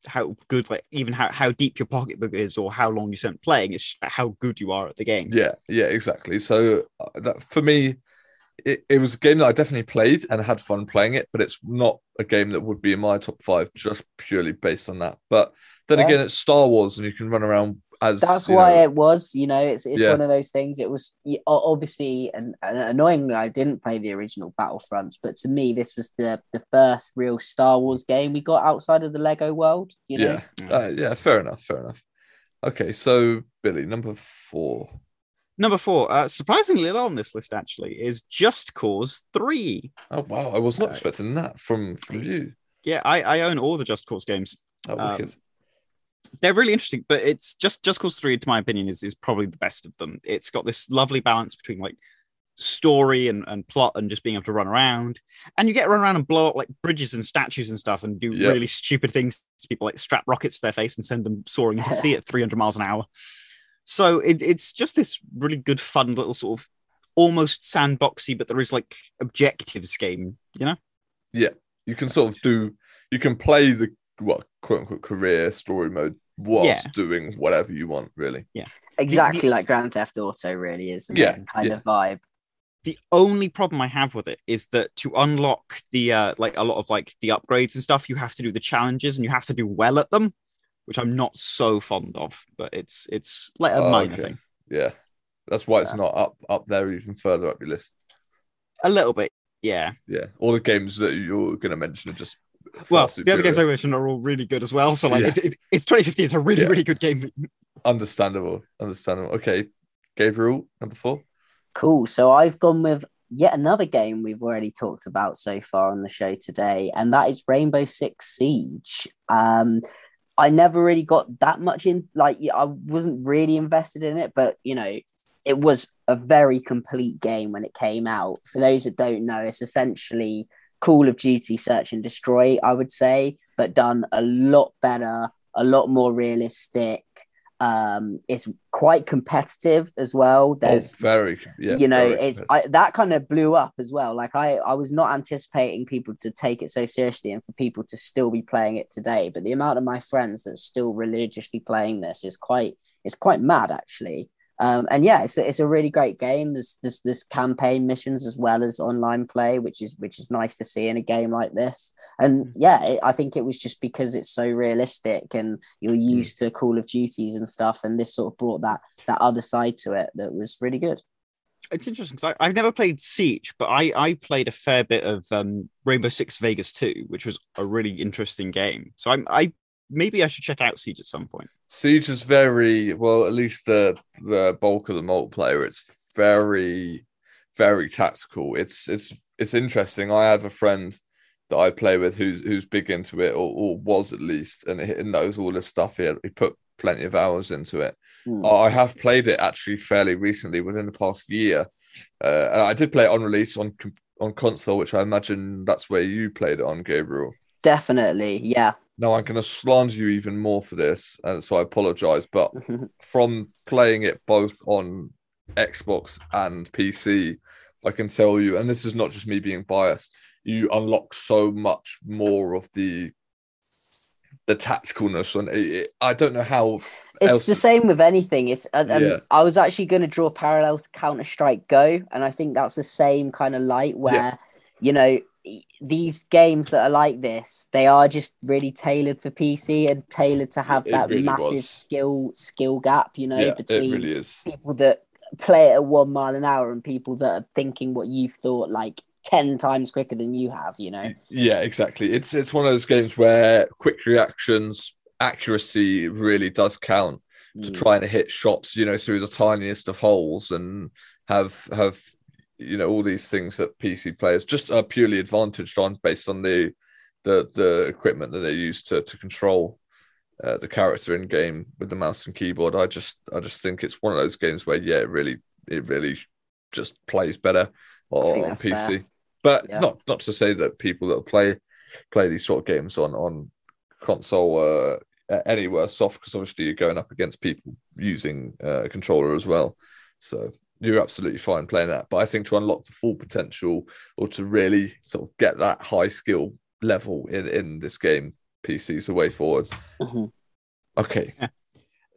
how good, like, even how, how deep your pocketbook is or how long you spent playing. It's just about how good you are at the game. Yeah, yeah, exactly. So uh, that for me, it, it was a game that I definitely played and had fun playing it, but it's not a game that would be in my top five just purely based on that. But then Yeah. again, it's Star Wars, and you can run around as that's why know- it was you know it's, it's Yeah. one of those things it was obviously and, and annoyingly i didn't play the original battlefronts but to me this was the the first real star wars game we got outside of the lego world you know yeah, uh, yeah, fair enough, fair enough. Okay, so Billy, number four. Number four, uh, surprisingly low on this list actually, is Just Cause 3. Oh wow, I was not Uh, expecting that from from you. Yeah, I, I own all the Just Cause games. Oh, um, they're really interesting, but it's just Just Cause 3, to my opinion, is, is probably the best of them. It's got this lovely balance between like story and, and plot and just being able to run around. And you get to run around and blow up like bridges and statues and stuff and do Yeah. really stupid things to people, like strap rockets to their face and send them soaring the sea at 300 miles an hour. So it, it's just this really good, fun little sort of almost sandboxy, but there is like objectives game, you know? Yeah. You can sort of do you can play the what quote unquote career story mode whilst Yeah. doing whatever you want really Yeah. exactly like grand theft auto really is Yeah, kind yeah. of vibe the only problem I have with it is that to unlock the uh like a lot of like the upgrades and stuff, you have to do the challenges and you have to do well at them, which I'm not so fond of. But it's it's like a Oh, minor okay. thing, yeah that's why it's Yeah. not up up there even further up your list a little bit. Yeah. yeah all the games that you're going to mention are just far Well, the other games I mentioned are all really good as well. So like Yeah. it's it, it's 2015. It's a really Yeah. really good game. understandable understandable okay gabriel number four Cool. So I've gone with yet another game we've already talked about so far on the show today, and that is Rainbow Six Siege. Um, I never really got that much in, like, I wasn't really invested in it, but you know, it was a very complete game when it came out. For those that don't know, it's essentially Call of Duty Search and Destroy, I would say, but done a lot better, a lot more realistic. Um, it's quite competitive as well. There's oh, very yeah you know it's. I, that kind of blew up as well like i i was not anticipating people to take it so seriously and for people to still be playing it today but the amount of my friends that's still religiously playing this is quite it's quite mad actually um, and yeah, it's a, it's a really great game. There's, there's there's campaign missions as well as online play, which is which is nice to see in a game like this. And yeah, it, I think it was just because it's so realistic and you're used to Call of Duties and stuff, and this sort of brought that that other side to it that was really good. It's interesting because I've never played Siege, but I I played a fair bit of um, Rainbow Six Vegas 2, which was a really interesting game. So I'm I maybe I should check out Siege at some point. Siege is very well, at least the the bulk of the multiplayer. It's very, very tactical. It's it's it's interesting. I have a friend that I play with who's who's big into it, or, or was at least, and he knows all this stuff. He, he put plenty of hours into it. Hmm. I have played it actually fairly recently, within the past year. Uh, and I did play it on release on on console, which I imagine that's where you played it on, Gabriel. Definitely, yeah, Now I'm going to slander you even more for this, and so I apologize. But <laughs> from playing it both on Xbox and PC, I can tell you, and this is not just me being biased, you unlock so much more of the the tacticalness, and it, it- I don't know how. It's else- the same with anything. It's and, and Yeah. I was actually going to draw parallels to Counter Strike Go, and I think that's the same kind of light where you know these games that are like this, they are just really tailored for PC and tailored to have It that really massive was. skill skill gap. You know, yeah, between really is. people that play it at one mile an hour and people that are thinking what you've thought like ten times quicker than you have. You know, Yeah, exactly. It's it's one of those games where quick reactions, accuracy really does count. to Mm. try and hit shots, you know, through the tiniest of holes and have have you know all these things that PC players just are purely advantaged on based on the the the equipment that they use to to control uh, the character in game with the mouse and keyboard. I just I just think it's one of those games where yeah, it really it really just plays better on, on PC. fair. But it's not not to say that people that play play these sort of games on on console uh, a- any worse off because obviously you're going up against people using uh, a controller as well. So you're absolutely fine playing that. But I think to unlock the full potential or to really sort of get that high skill level in in this game, PC is the way forward. Mhm. Okay, Yeah.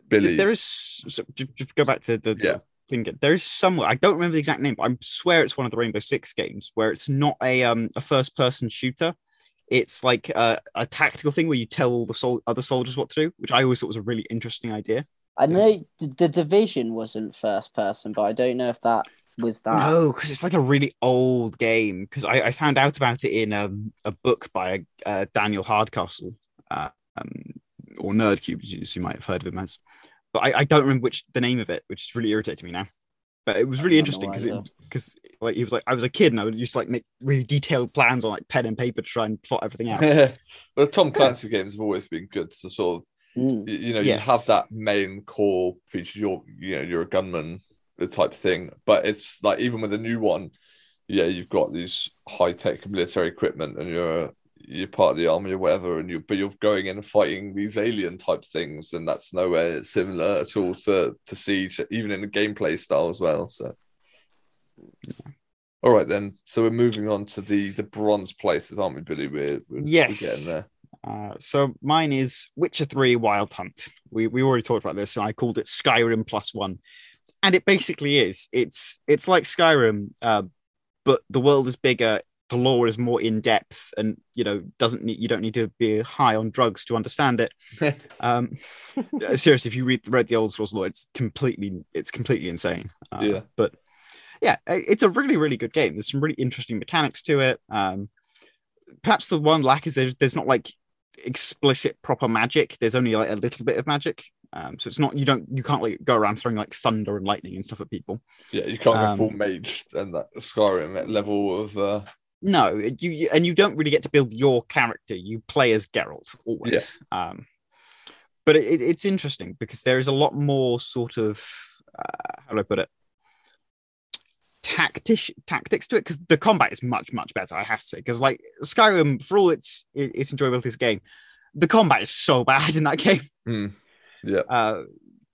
Billy. There is so, ju- ju- go back to the, the Yeah. thing. There is somewhere I don't remember the exact name, but I swear it's one of the Rainbow Six games where it's not a um a first person shooter. It's like a, a tactical thing where you tell all the sol- other soldiers what to do, which I always thought was a really interesting idea. I know the, the division wasn't first person, but I don't know if that was that. No, because it's like a really old game. Because I, I found out about it in um, a book by uh, Daniel Hardcastle, uh, um, or NerdCubed, as you, as you might have heard of him as. But I, I don't remember which the name of it, which is really irritating me now. But it was really I don't know interesting because either. because like he was like I was a kid and I would used to like make really detailed plans on like pen and paper to try and plot everything out. <laughs> well, Tom Clancy games have always been good to sort of Mm. you, know you have that main core feature you're you know you're a gunman the type thing but it's like even with a new one yeah you've got these high-tech military equipment and you're you're part of the army or whatever and you but you're going in and fighting these alien type things and that's nowhere similar at all to to siege even in the gameplay style as well so. All right then so we're moving on to the the bronze places aren't we billy? We're, we're, Yes. we're getting there Uh, so mine is Witcher 3 Wild Hunt. We we already talked about this, and I called it Skyrim plus one. And it basically is. It's it's like Skyrim, uh, but the world is bigger, the lore is more in depth, and you know doesn't need you don't need to be high on drugs to understand it. <laughs> Um, seriously, if you read read the old source lore, it's completely it's completely insane. Uh, Yeah. but yeah, it's a really really good game. There's some really interesting mechanics to it. Um, perhaps the one lack is there's there's not like explicit proper magic. There's only like a little bit of magic. Um, so it's not you don't you can't like go around throwing like thunder and lightning and stuff at people. yeah you can't go Um, full mage and that skyrim that level of uh No, you, you and you don't really get to build your character. You play as Geralt always. Um, but it, it- it's interesting because there is a lot more sort of uh, how do I put it? Tactics tactics to it because the combat is much much better. I have to say because like Skyrim, for all its its enjoyability as a game, the combat is so <laughs> bad in that game. hmm, yeah Uh,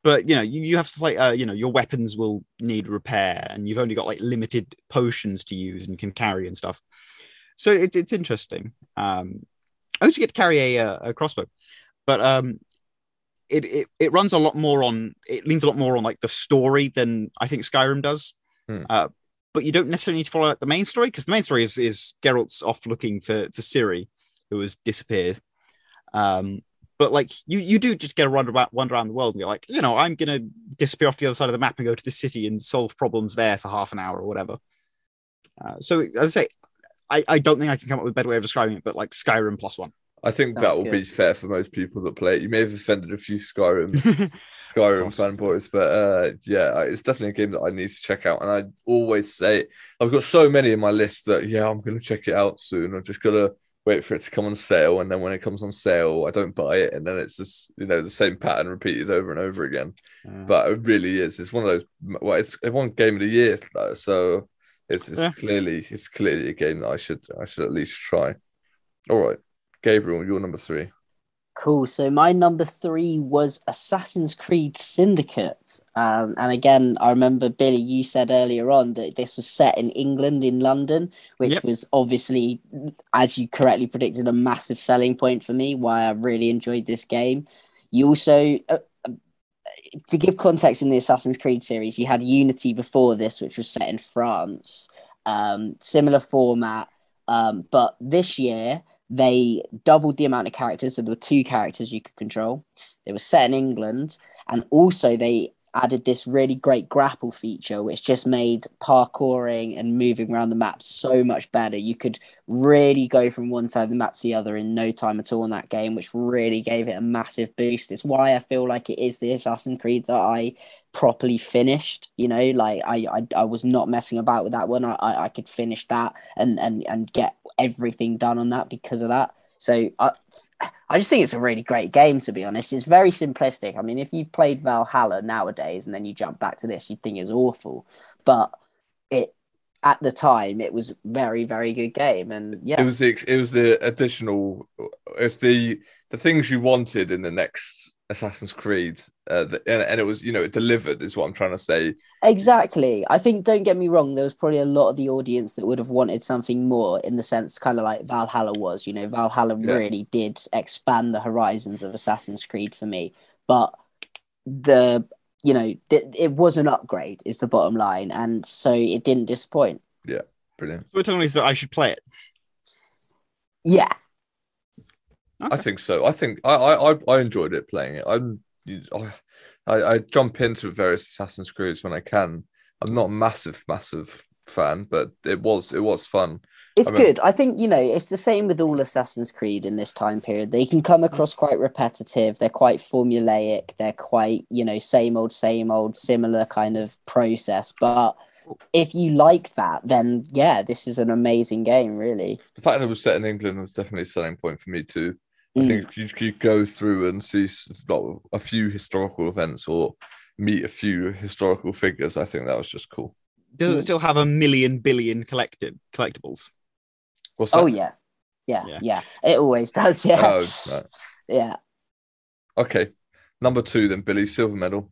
but you know, you, you have to like uh, you know, your weapons will need repair, and you've only got like limited potions to use and can carry and stuff. So it's it's interesting. Um, I also get to carry a uh, a crossbow, but um, it, it it runs a lot more on it leans a lot more on like the story than I think Skyrim does. Hmm. Uh, but you don't necessarily need to follow like, the main story because the main story is is Geralt's off looking for for Ciri, who has disappeared. Um, but like you you do just get a run about wander around the world and you're like you know i'm gonna disappear off the other side of the map and go to the city and solve problems there for half an hour or whatever uh, so as i say I, I don't think i can come up with a better way of describing it but like skyrim plus one I think Sounds that will be fair for most people that play it. You may have offended a few Skyrim <laughs> Skyrim fanboys, but uh, yeah, it's definitely a game that I need to check out. And I always say I've got so many in my list that yeah, I'm going to check it out soon. I've just to wait for it to come on sale, and then when it comes on sale, I don't buy it, and then it's just you know the same pattern repeated over and over again. Uh, But it really is. It's one of those. Well, it's one game of the year, uh, so it's, it's Yeah. clearly it's clearly a game that I should I should at least try. All right, Gabriel, you're number three. Cool. So my number three was Assassin's Creed Syndicate. Um, and again, I remember Billy, you said earlier on that this was set in England, in London, which Yep. was obviously, as you correctly predicted, a massive selling point for me. Why I really enjoyed this game. You also, uh, uh, to give context in the Assassin's Creed series, you had Unity before this, which was set in France. Um, similar format, um, but this year they doubled the amount of characters. So there were two characters you could control. They were set in England, and also they added this really great grapple feature, which just made parkouring and moving around the map so much better. You could really go from one side of the map to the other in no time at all in that game, which really gave it a massive boost. It's why I feel like it is the Assassin's Creed that I properly finished. You know, like I I, I was not messing about with that one. I, I could finish that and and and get everything done on that because of that. So I I just think it's a really great game to be honest. It's very simplistic. I mean, if you played Valhalla nowadays and then you jump back to this, you'd think it's awful. But it at the time it was very very good game and yeah It was the it was the additional it's the the things you wanted in the next Assassin's Creed, uh, the, and, and it was you know it delivered is what I'm trying to say. Exactly. I think, don't get me wrong, there was probably a lot of the audience that would have wanted something more in the sense, kind of like Valhalla was. You know, Valhalla Yeah. really did expand the horizons of Assassin's Creed for me. But the, you know, th- it was an upgrade, is the bottom line. And so it didn't disappoint. Yeah, brilliant. So we're telling us that I should play it. Yeah. I think so. I think I I I- enjoyed it playing it. I'm I I, I jump into various Assassin's Creeds when I can. I'm not a massive massive fan, but it was it was fun. It's I mean- good. I think, you know, it's the same with all Assassin's Creed in this time period. They can come across quite repetitive. They're quite formulaic. They're quite, you know, same old, same old, similar kind of process. But if you like that, then yeah, this is an amazing game, really. The fact that it was set in England was definitely a selling point for me too. I Mm. think you you go through and see a few historical events or meet a few historical figures. I think that was just cool. Does Mm. it still have a million billion collected collectibles? What's that? Oh, yeah. Yeah. Yeah. Yeah. It always <laughs> does. Yeah. Oh, right. Yeah. Okay. Number two, then Billy, silver medal.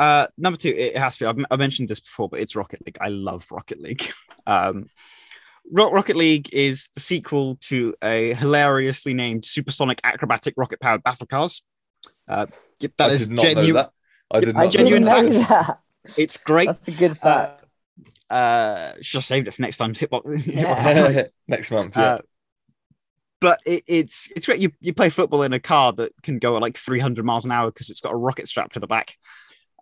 Uh, number two, it has to be. I've, I mentioned this before, but it's Rocket League. I love Rocket League. <laughs> Um, Ro- Rocket League is the sequel to a hilariously named supersonic acrobatic rocket powered battle cars. Uh, that I is did not know genuine. that. I did I not genuine know didn't that. know fact. that. It's great. That's a good Uh, fact. uh, should have saved it for next time. Hitbox. Hitbox <laughs> <laughs> Next month, yeah. Uh, but it, it's it's great. You you play football in a car that can go at like 300 miles an hour because it's got a rocket strapped to the back.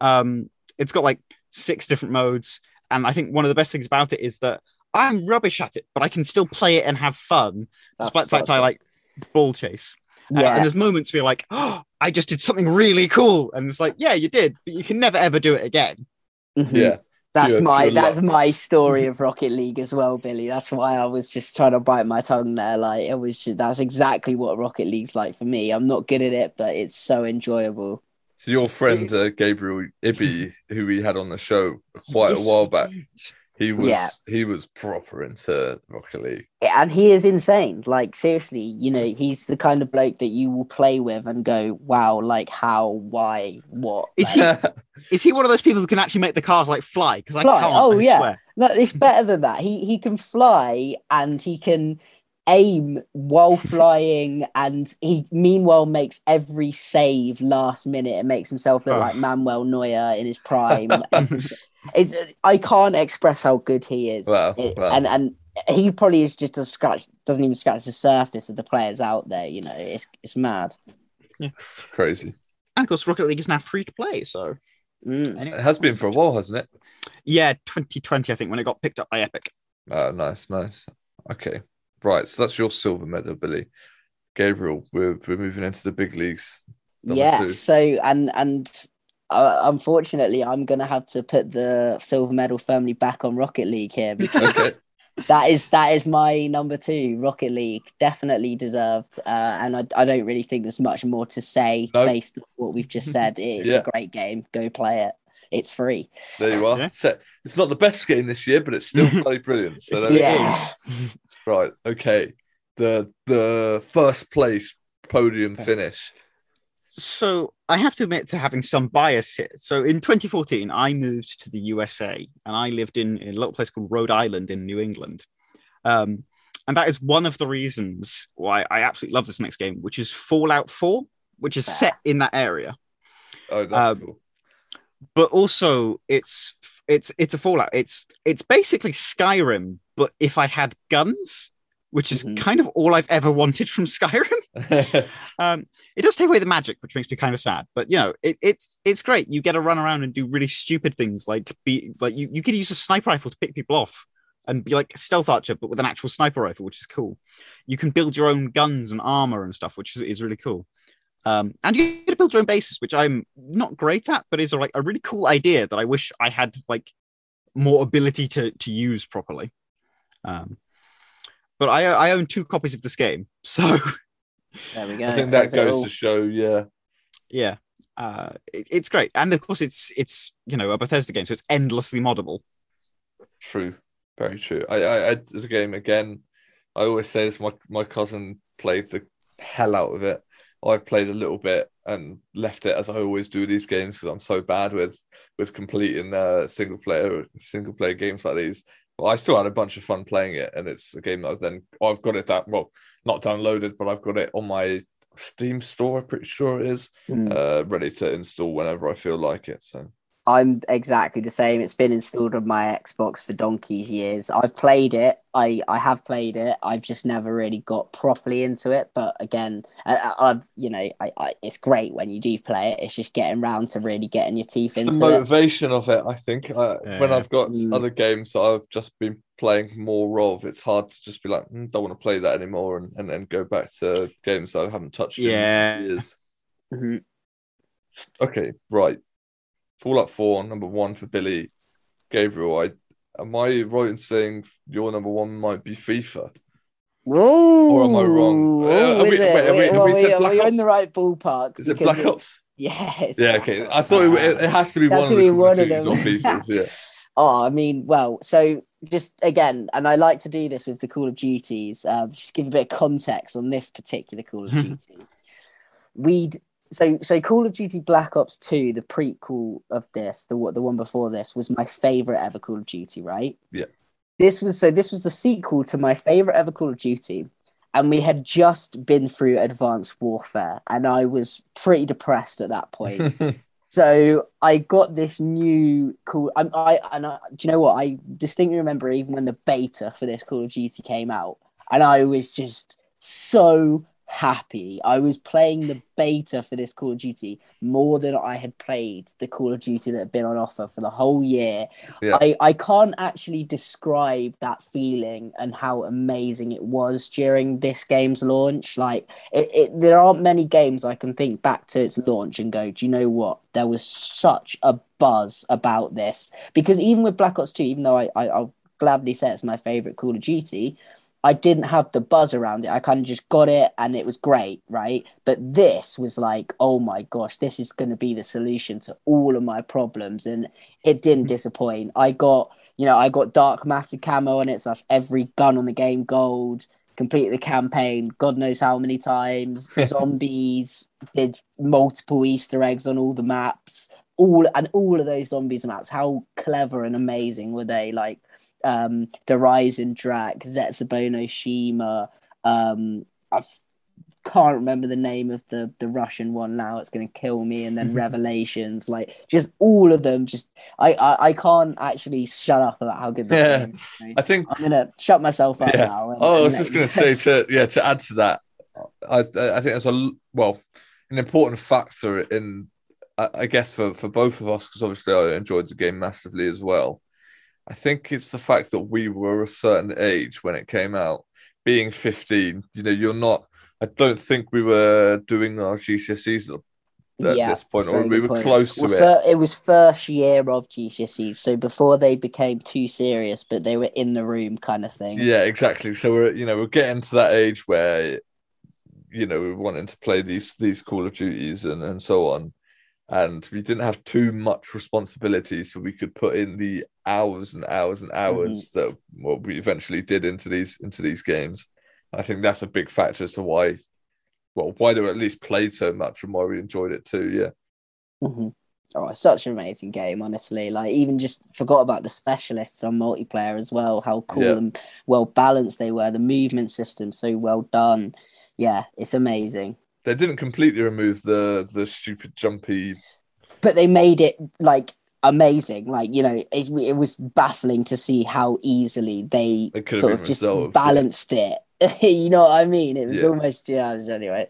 Um, it's got like six different modes, and I think one of the best things about it is that I'm rubbish at it, but I can still play it and have fun, That's despite the fact such I a- like ball chase. Uh, Yeah. and there's moments where you're like, oh, I just did something really cool, and it's like, yeah, you did, but you can never ever do it again. Mhm. Yeah. That's Pure- my pure that's luck. my <laughs> story of Rocket League as well, Billy. That's why I was just trying to bite my tongue there. Like it was just, that's exactly what Rocket League's like for me. I'm not good at it, but it's so enjoyable. So your friend uh, Gabriel Ibby, who we had on the show quite a while back, he was Yeah. he was proper into Rocket League. And he is insane. Like seriously, you know, he's the kind of bloke that you will play with and go, "Wow, like how, why, what?" Is Like, he- <laughs> Is he one of those people who can actually make the cars like fly? Because I Fly? can't. Oh, I yeah. swear. No, it's better than that. He he can fly and he can aim while <laughs> flying, and he meanwhile makes every save last minute and makes himself look Oh. like Manuel Neuer in his prime. <laughs> it's I can't express how good he is. Wow, It- wow. And and he probably is just a scratch doesn't even scratch the surface of the players out there. You know, it's it's mad. Yeah, crazy. And of course, Rocket League is now free to play. So Mm. anyway. It has been for a while, hasn't it? yeah, 2020, I think, when it got picked up by Epic. Oh, nice, nice. Okay, right. So that's your silver medal, Billy. Gabriel, we're we're moving into the big leagues. Number yeah two. so and and uh, unfortunately i'm gonna have to put the silver medal firmly back on rocket league here <laughs> because Okay, that is that is my number two rocket league definitely deserved uh, and I, I don't really think there's much more to say No. based off what we've just said it's Yeah. a great game go play it it's free there you are. Yeah. So, it's not the best game this year, but it's still <laughs> bloody brilliant. So there we Yeah. go. Right. Okay. The the first place podium finish. So I have to admit to having some bias here. So in 2014, I moved to the USA and I lived in, in a little place called Rhode Island in New England. Um, and that is one of the reasons why I absolutely love this next game, which is Fallout 4, which is set in that area. Oh, that's Um, cool. But also it's it's it's a Fallout. It's it's basically Skyrim, but if I had guns, which is Mhm. kind of all I've ever wanted from Skyrim. <laughs> Um, it does take away the magic, which makes me kind of sad. But you know, it, it's it's great. You get to run around and do really stupid things, like be like you you could use a sniper rifle to pick people off and be like a stealth archer, but with an actual sniper rifle, which is cool. You can build your own guns and armor and stuff, which is, is really cool. Um, and you get to build your own bases, which I'm not great at, but is a, like a really cool idea that I wish I had like more ability to to use properly. Um, but I I own two copies of this game, <laughs> so There we go. I think It that says goes all. to show, yeah. yeah uh it- it's great and of course it's it's you know a bethesda game so it's endlessly moddable True, very true. I, I, I as a game again, I always say this. My my cousin played the hell out of it. I've played a little bit and left it as I always do these games because I'm so bad with with completing uh, single player single player games like these. I still had a bunch of fun playing it, and it's a game that I was then I've got it that well not downloaded, but I've got it on my Steam store. I'm pretty sure it is Mm. uh, ready to install whenever I feel like it. So I'm exactly the same. It's been installed on my Xbox for donkey's years. I've played it. I I have played it. I've just never really got properly into it. But again, I, I, I've you know, I, I it's great when you do play it. It's just getting round to really getting your teeth It's the into it. motivation of it, I think. Uh, When I've got Mm. other games that I've just been playing more of, it's hard to just be like, "Mm, don't want to play that anymore, and, and then go back to games that I haven't touched Yeah. in years. Mhm. Okay, right. Fallout 4, number one for Billy. Gabriel, I am I right in saying your number one might be FIFA? Ooh, Or am I wrong? ooh, Uh, are we- is it? wait, have we- have well, we said we- Black we're in the right ballpark. Is it Black Ops? It's Yeah, okay. I thought it, it has to be one to of be the one of of Duties or them. Yeah. <laughs> Oh, I mean, well, so just again, and I like to do this with the Call of Duties, uh, just give a bit of context on this particular Call of <laughs> Duty. We'd so so Call of Duty Black Ops 2, the prequel of this, the one- the one before this, was my favorite ever Call of Duty, right? Yeah. This was so this was the sequel to my favorite ever Call of Duty. And we had just been through Advanced Warfare, and I was pretty depressed at that point. <laughs> So I got this new call. I, I and I, do you know what? I distinctly remember even when the beta for this Call of Duty came out, and I was just so happy. I was playing the beta for this Call of Duty more than I had played the Call of Duty that had been on offer for the whole year. Yeah. I, I can't actually describe that feeling and how amazing it was during this game's launch. Like it, it there aren't many games I can think back to its launch and go, do you know what? There was such a buzz about this. Because even with Black Ops 2, even though I, I I'll gladly say it's my favorite Call of Duty, I didn't have the buzz around it. I kind of just got it and it was great, right? But this was like, oh my gosh, this is going to be the solution to all of my problems. And it didn't mm-hmm. disappoint. I got, you know, I got dark matter camo on it. So that's every gun on the game gold. Completed the campaign, God knows how many times. <laughs> Zombies did multiple Easter eggs on all the maps. All and all of those zombies maps, how clever and amazing were they? Like um Der Eisendrache, Zetsubono Shima, um I can't remember the name of the the Russian one now. It's gonna kill me. And then <laughs> Revelations, like just all of them. Just I I, I can't actually shut up about how good this Yeah. game is. I think I'm gonna shut myself up Yeah. now. and- Oh, I was just going to say to yeah to add to that, I I think that's a well an important factor in I, I guess for for both of us because obviously I enjoyed the game massively as well. I think it's the fact that we were a certain age when it came out. Being 15, you know, you're not. I don't think we were doing our GCSEs at, Yeah, this point, or we were point. close to Well, it. fir- it was first year of GCSEs, so before they became too serious, but they were in the room kind of thing. Yeah, exactly. So we're you know we're getting to that age where you know we're wanting to play these these Call of Duties and and so on, and we didn't have too much responsibility, so we could put in the hours and hours and hours that what we eventually did into these into these games. I think that's a big factor as to why well, why do we at least played so much and why we enjoyed it too. Yeah. hmm Oh, such an amazing game, honestly. Like, even just forgot about the specialists on multiplayer as well. How cool Yeah. and well balanced they were. The movement system so well done. Yeah, it's amazing. They didn't completely remove the the stupid jumpy. But they made it like amazing. Like, you know, it, it was baffling to see how easily they It could have sort of just resolved, yeah. balanced it. <laughs> you know what I mean? It was Yeah. almost yeah. Anyway,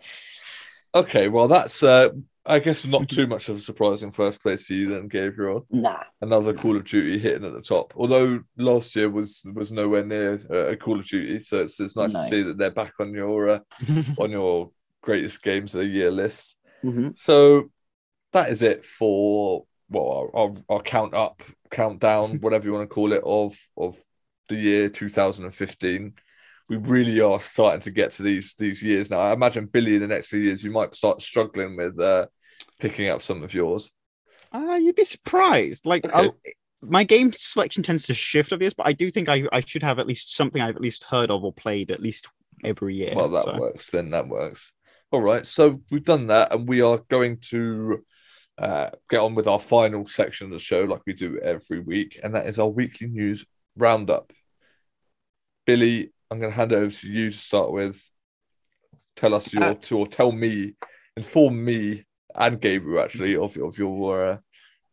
Okay, well that's uh I guess not too much of a surprise in first place for you then, Gabriel. nah. Another Call of Duty hitting at the top. Although last year was was nowhere near uh, a Call of Duty, so it's it's nice No. to see that they're back on your uh, <laughs> on your greatest games of the year list. hmm So that is it for well our, our, our count up, countdown, <laughs> whatever you want to call it, of of the year 2015. We really are starting to get to these these years now. I imagine Billy in the next few years you might start struggling with uh, picking up some of yours. Uh, you'd be surprised. Like, Okay. My game selection tends to shift of this, but I do think I, I should have at least something I've at least heard of or played at least every year. well, that so. works. Then that works. All right. So we've done that, and we are going to uh, get on with our final section of the show, like we do every week, and that is our weekly news roundup. Billy, I'm going to hand over to you to start with. Tell us your, Uh, to, or tell me, inform me and Gabriel actually of, of your. Uh,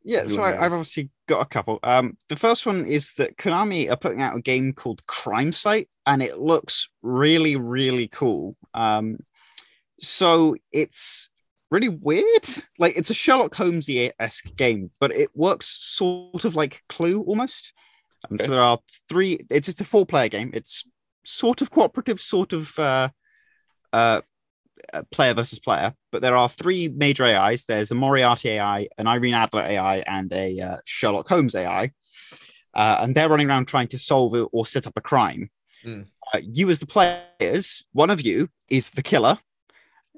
Yeah, Your so I, I've obviously got a couple. Um, the first one is that Konami are putting out a game called Crimesight, and it looks really, really cool. Um, so it's really weird. Like it's a Sherlock Holmes esque game, but it works sort of like Clue almost. Um, Okay. So there are three. It's it's a four player game. It's sort of cooperative, sort of uh, uh, uh, player versus player, but there are three major AIs. There's a Moriarty AI, an Irene Adler AI, and a uh, Sherlock Holmes AI. Uh, and they're running around trying to solve or set up a crime. Mm. Uh, you, as the players, one of you is the killer.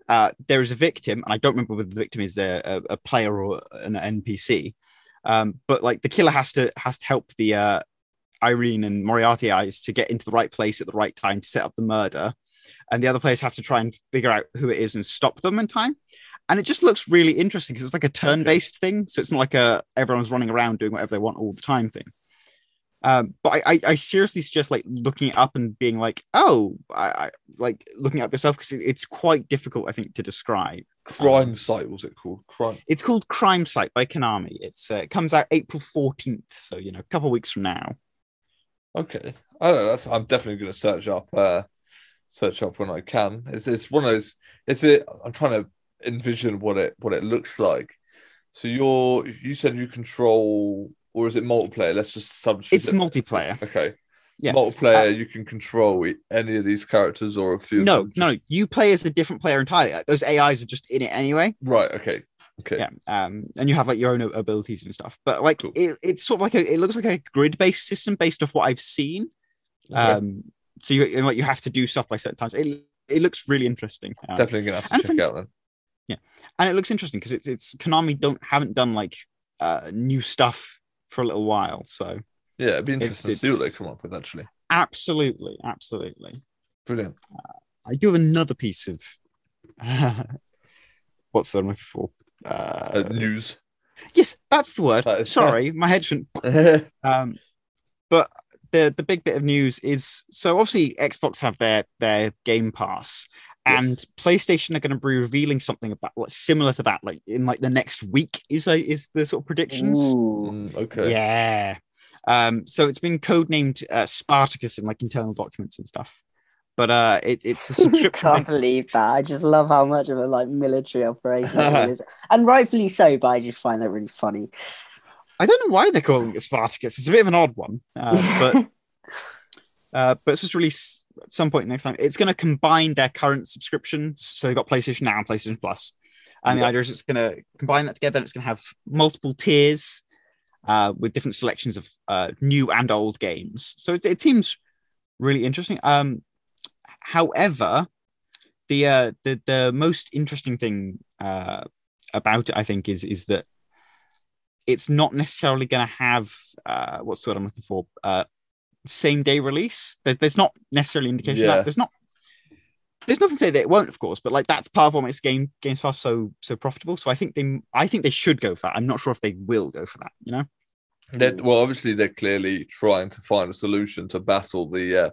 Uh, there is a victim, and I don't remember whether the victim is a, a, a player or an NPC. Um, but like the killer has to has to help the uh, Irene and Moriarty eyes to get into the right place at the right time to set up the murder, and the other players have to try and figure out who it is and stop them in time. And it just looks really interesting because it's like a turn-based thing, so it's not like a everyone's running around doing whatever they want all the time thing. Um, but I, I, I seriously suggest like looking it up and being like, oh, I, I like looking up yourself because it, it's quite difficult, I think, to describe. Crimesight was it called? Crime. It's called Crimesight by Konami. It's uh, it comes out April fourteenth, so you know, a couple weeks from now. Okay, I don't know. That's I'm definitely going to search up. Uh, search up when I can. It's it's one of those. It's it. I'm trying to envision what it what it looks like. So you're you said you control, or is it multiplayer? Let's just substitute. It's it. multiplayer. Okay. Yeah. Multiplayer. you can control any of these characters or a few. No, them, no, you play as a different player entirely. Those AIs are just in it anyway. Right. Okay. Okay. Yeah, um, and you have like your own abilities and stuff. But like, Cool. it, it's sort of like a, it looks like a grid-based system based off what I've seen. Okay. Um, so you like you have to do stuff by certain times. It it looks really interesting. Um, definitely gonna have to check out then. Yeah, and it looks interesting because it's it's Konami don't haven't done like uh new stuff for a little while. So Yeah, it'd be It's- interesting to see what they come up with. Actually, absolutely, absolutely. brilliant. I do have another piece of <laughs> what's the looking for? Uh, Uh, news. yes, that's the word. That is- Sorry, my head went <laughs> Um, but the the big bit of news is so obviously Xbox have their their Game Pass, and Yes. PlayStation are going to be revealing something about what's similar to that, like in like the next week is a, is the sort of predictions. Ooh. Mm, okay. Yeah. Um, so it's been codenamed uh, Spartacus in like internal documents and stuff. But uh, it, it's a <laughs> subscription. I can't believe that. I just love how much of a like military operation it <laughs> is, and rightfully so. But I just find that really funny. I don't know why they're calling it Spartacus. It's a bit of an odd one, uh, but <laughs> uh, but it's supposed to release at some point next time. It's going to combine their current subscriptions. So they've got PlayStation Now and PlayStation Plus. And the idea is it's going to combine that together and it's going to have multiple tiers uh, with different selections of uh, new and old games. So it, it seems really interesting. Um, however, the, uh, the the most interesting thing uh, about it, I think, is is that it's not necessarily going to have uh, what's the word I'm looking for? Uh, same day release. There's, there's not necessarily indication Yeah. that. There's not. there's nothing to say that it won't, of course, but like that's part of what makes game Games Pass so so profitable. So I think they I think they should go for that. I'm not sure if they will go for that. You know, They're, well, obviously, they're clearly trying to find a solution to battle the uh,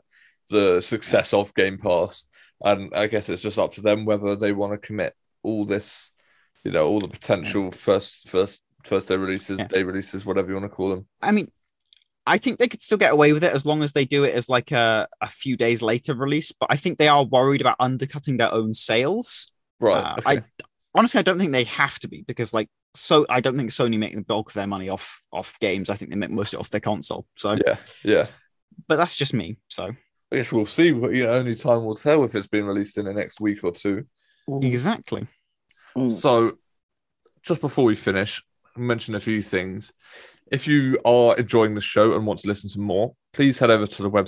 the success of Game Pass, and I guess it's just up to them whether they want to commit all this, you know, all the potential first first first day releases, Yeah. day releases, whatever you want to call them. I mean, I think they could still get away with it as long as they do it as like a a few days later release. But I think they are worried about undercutting their own sales. Right. Uh, okay. I honestly I don't think they have to be because like so I don't think Sony make the bulk of their money off off games. I think they make most of it off their console. So, Yeah. Yeah. but that's just me. So I guess we'll see. But you know, only time will tell if it's been released in the next week or two. exactly. Mm. So, just before we finish, I'll mention a few things. If you are enjoying the show and want to listen to more, please head over to the website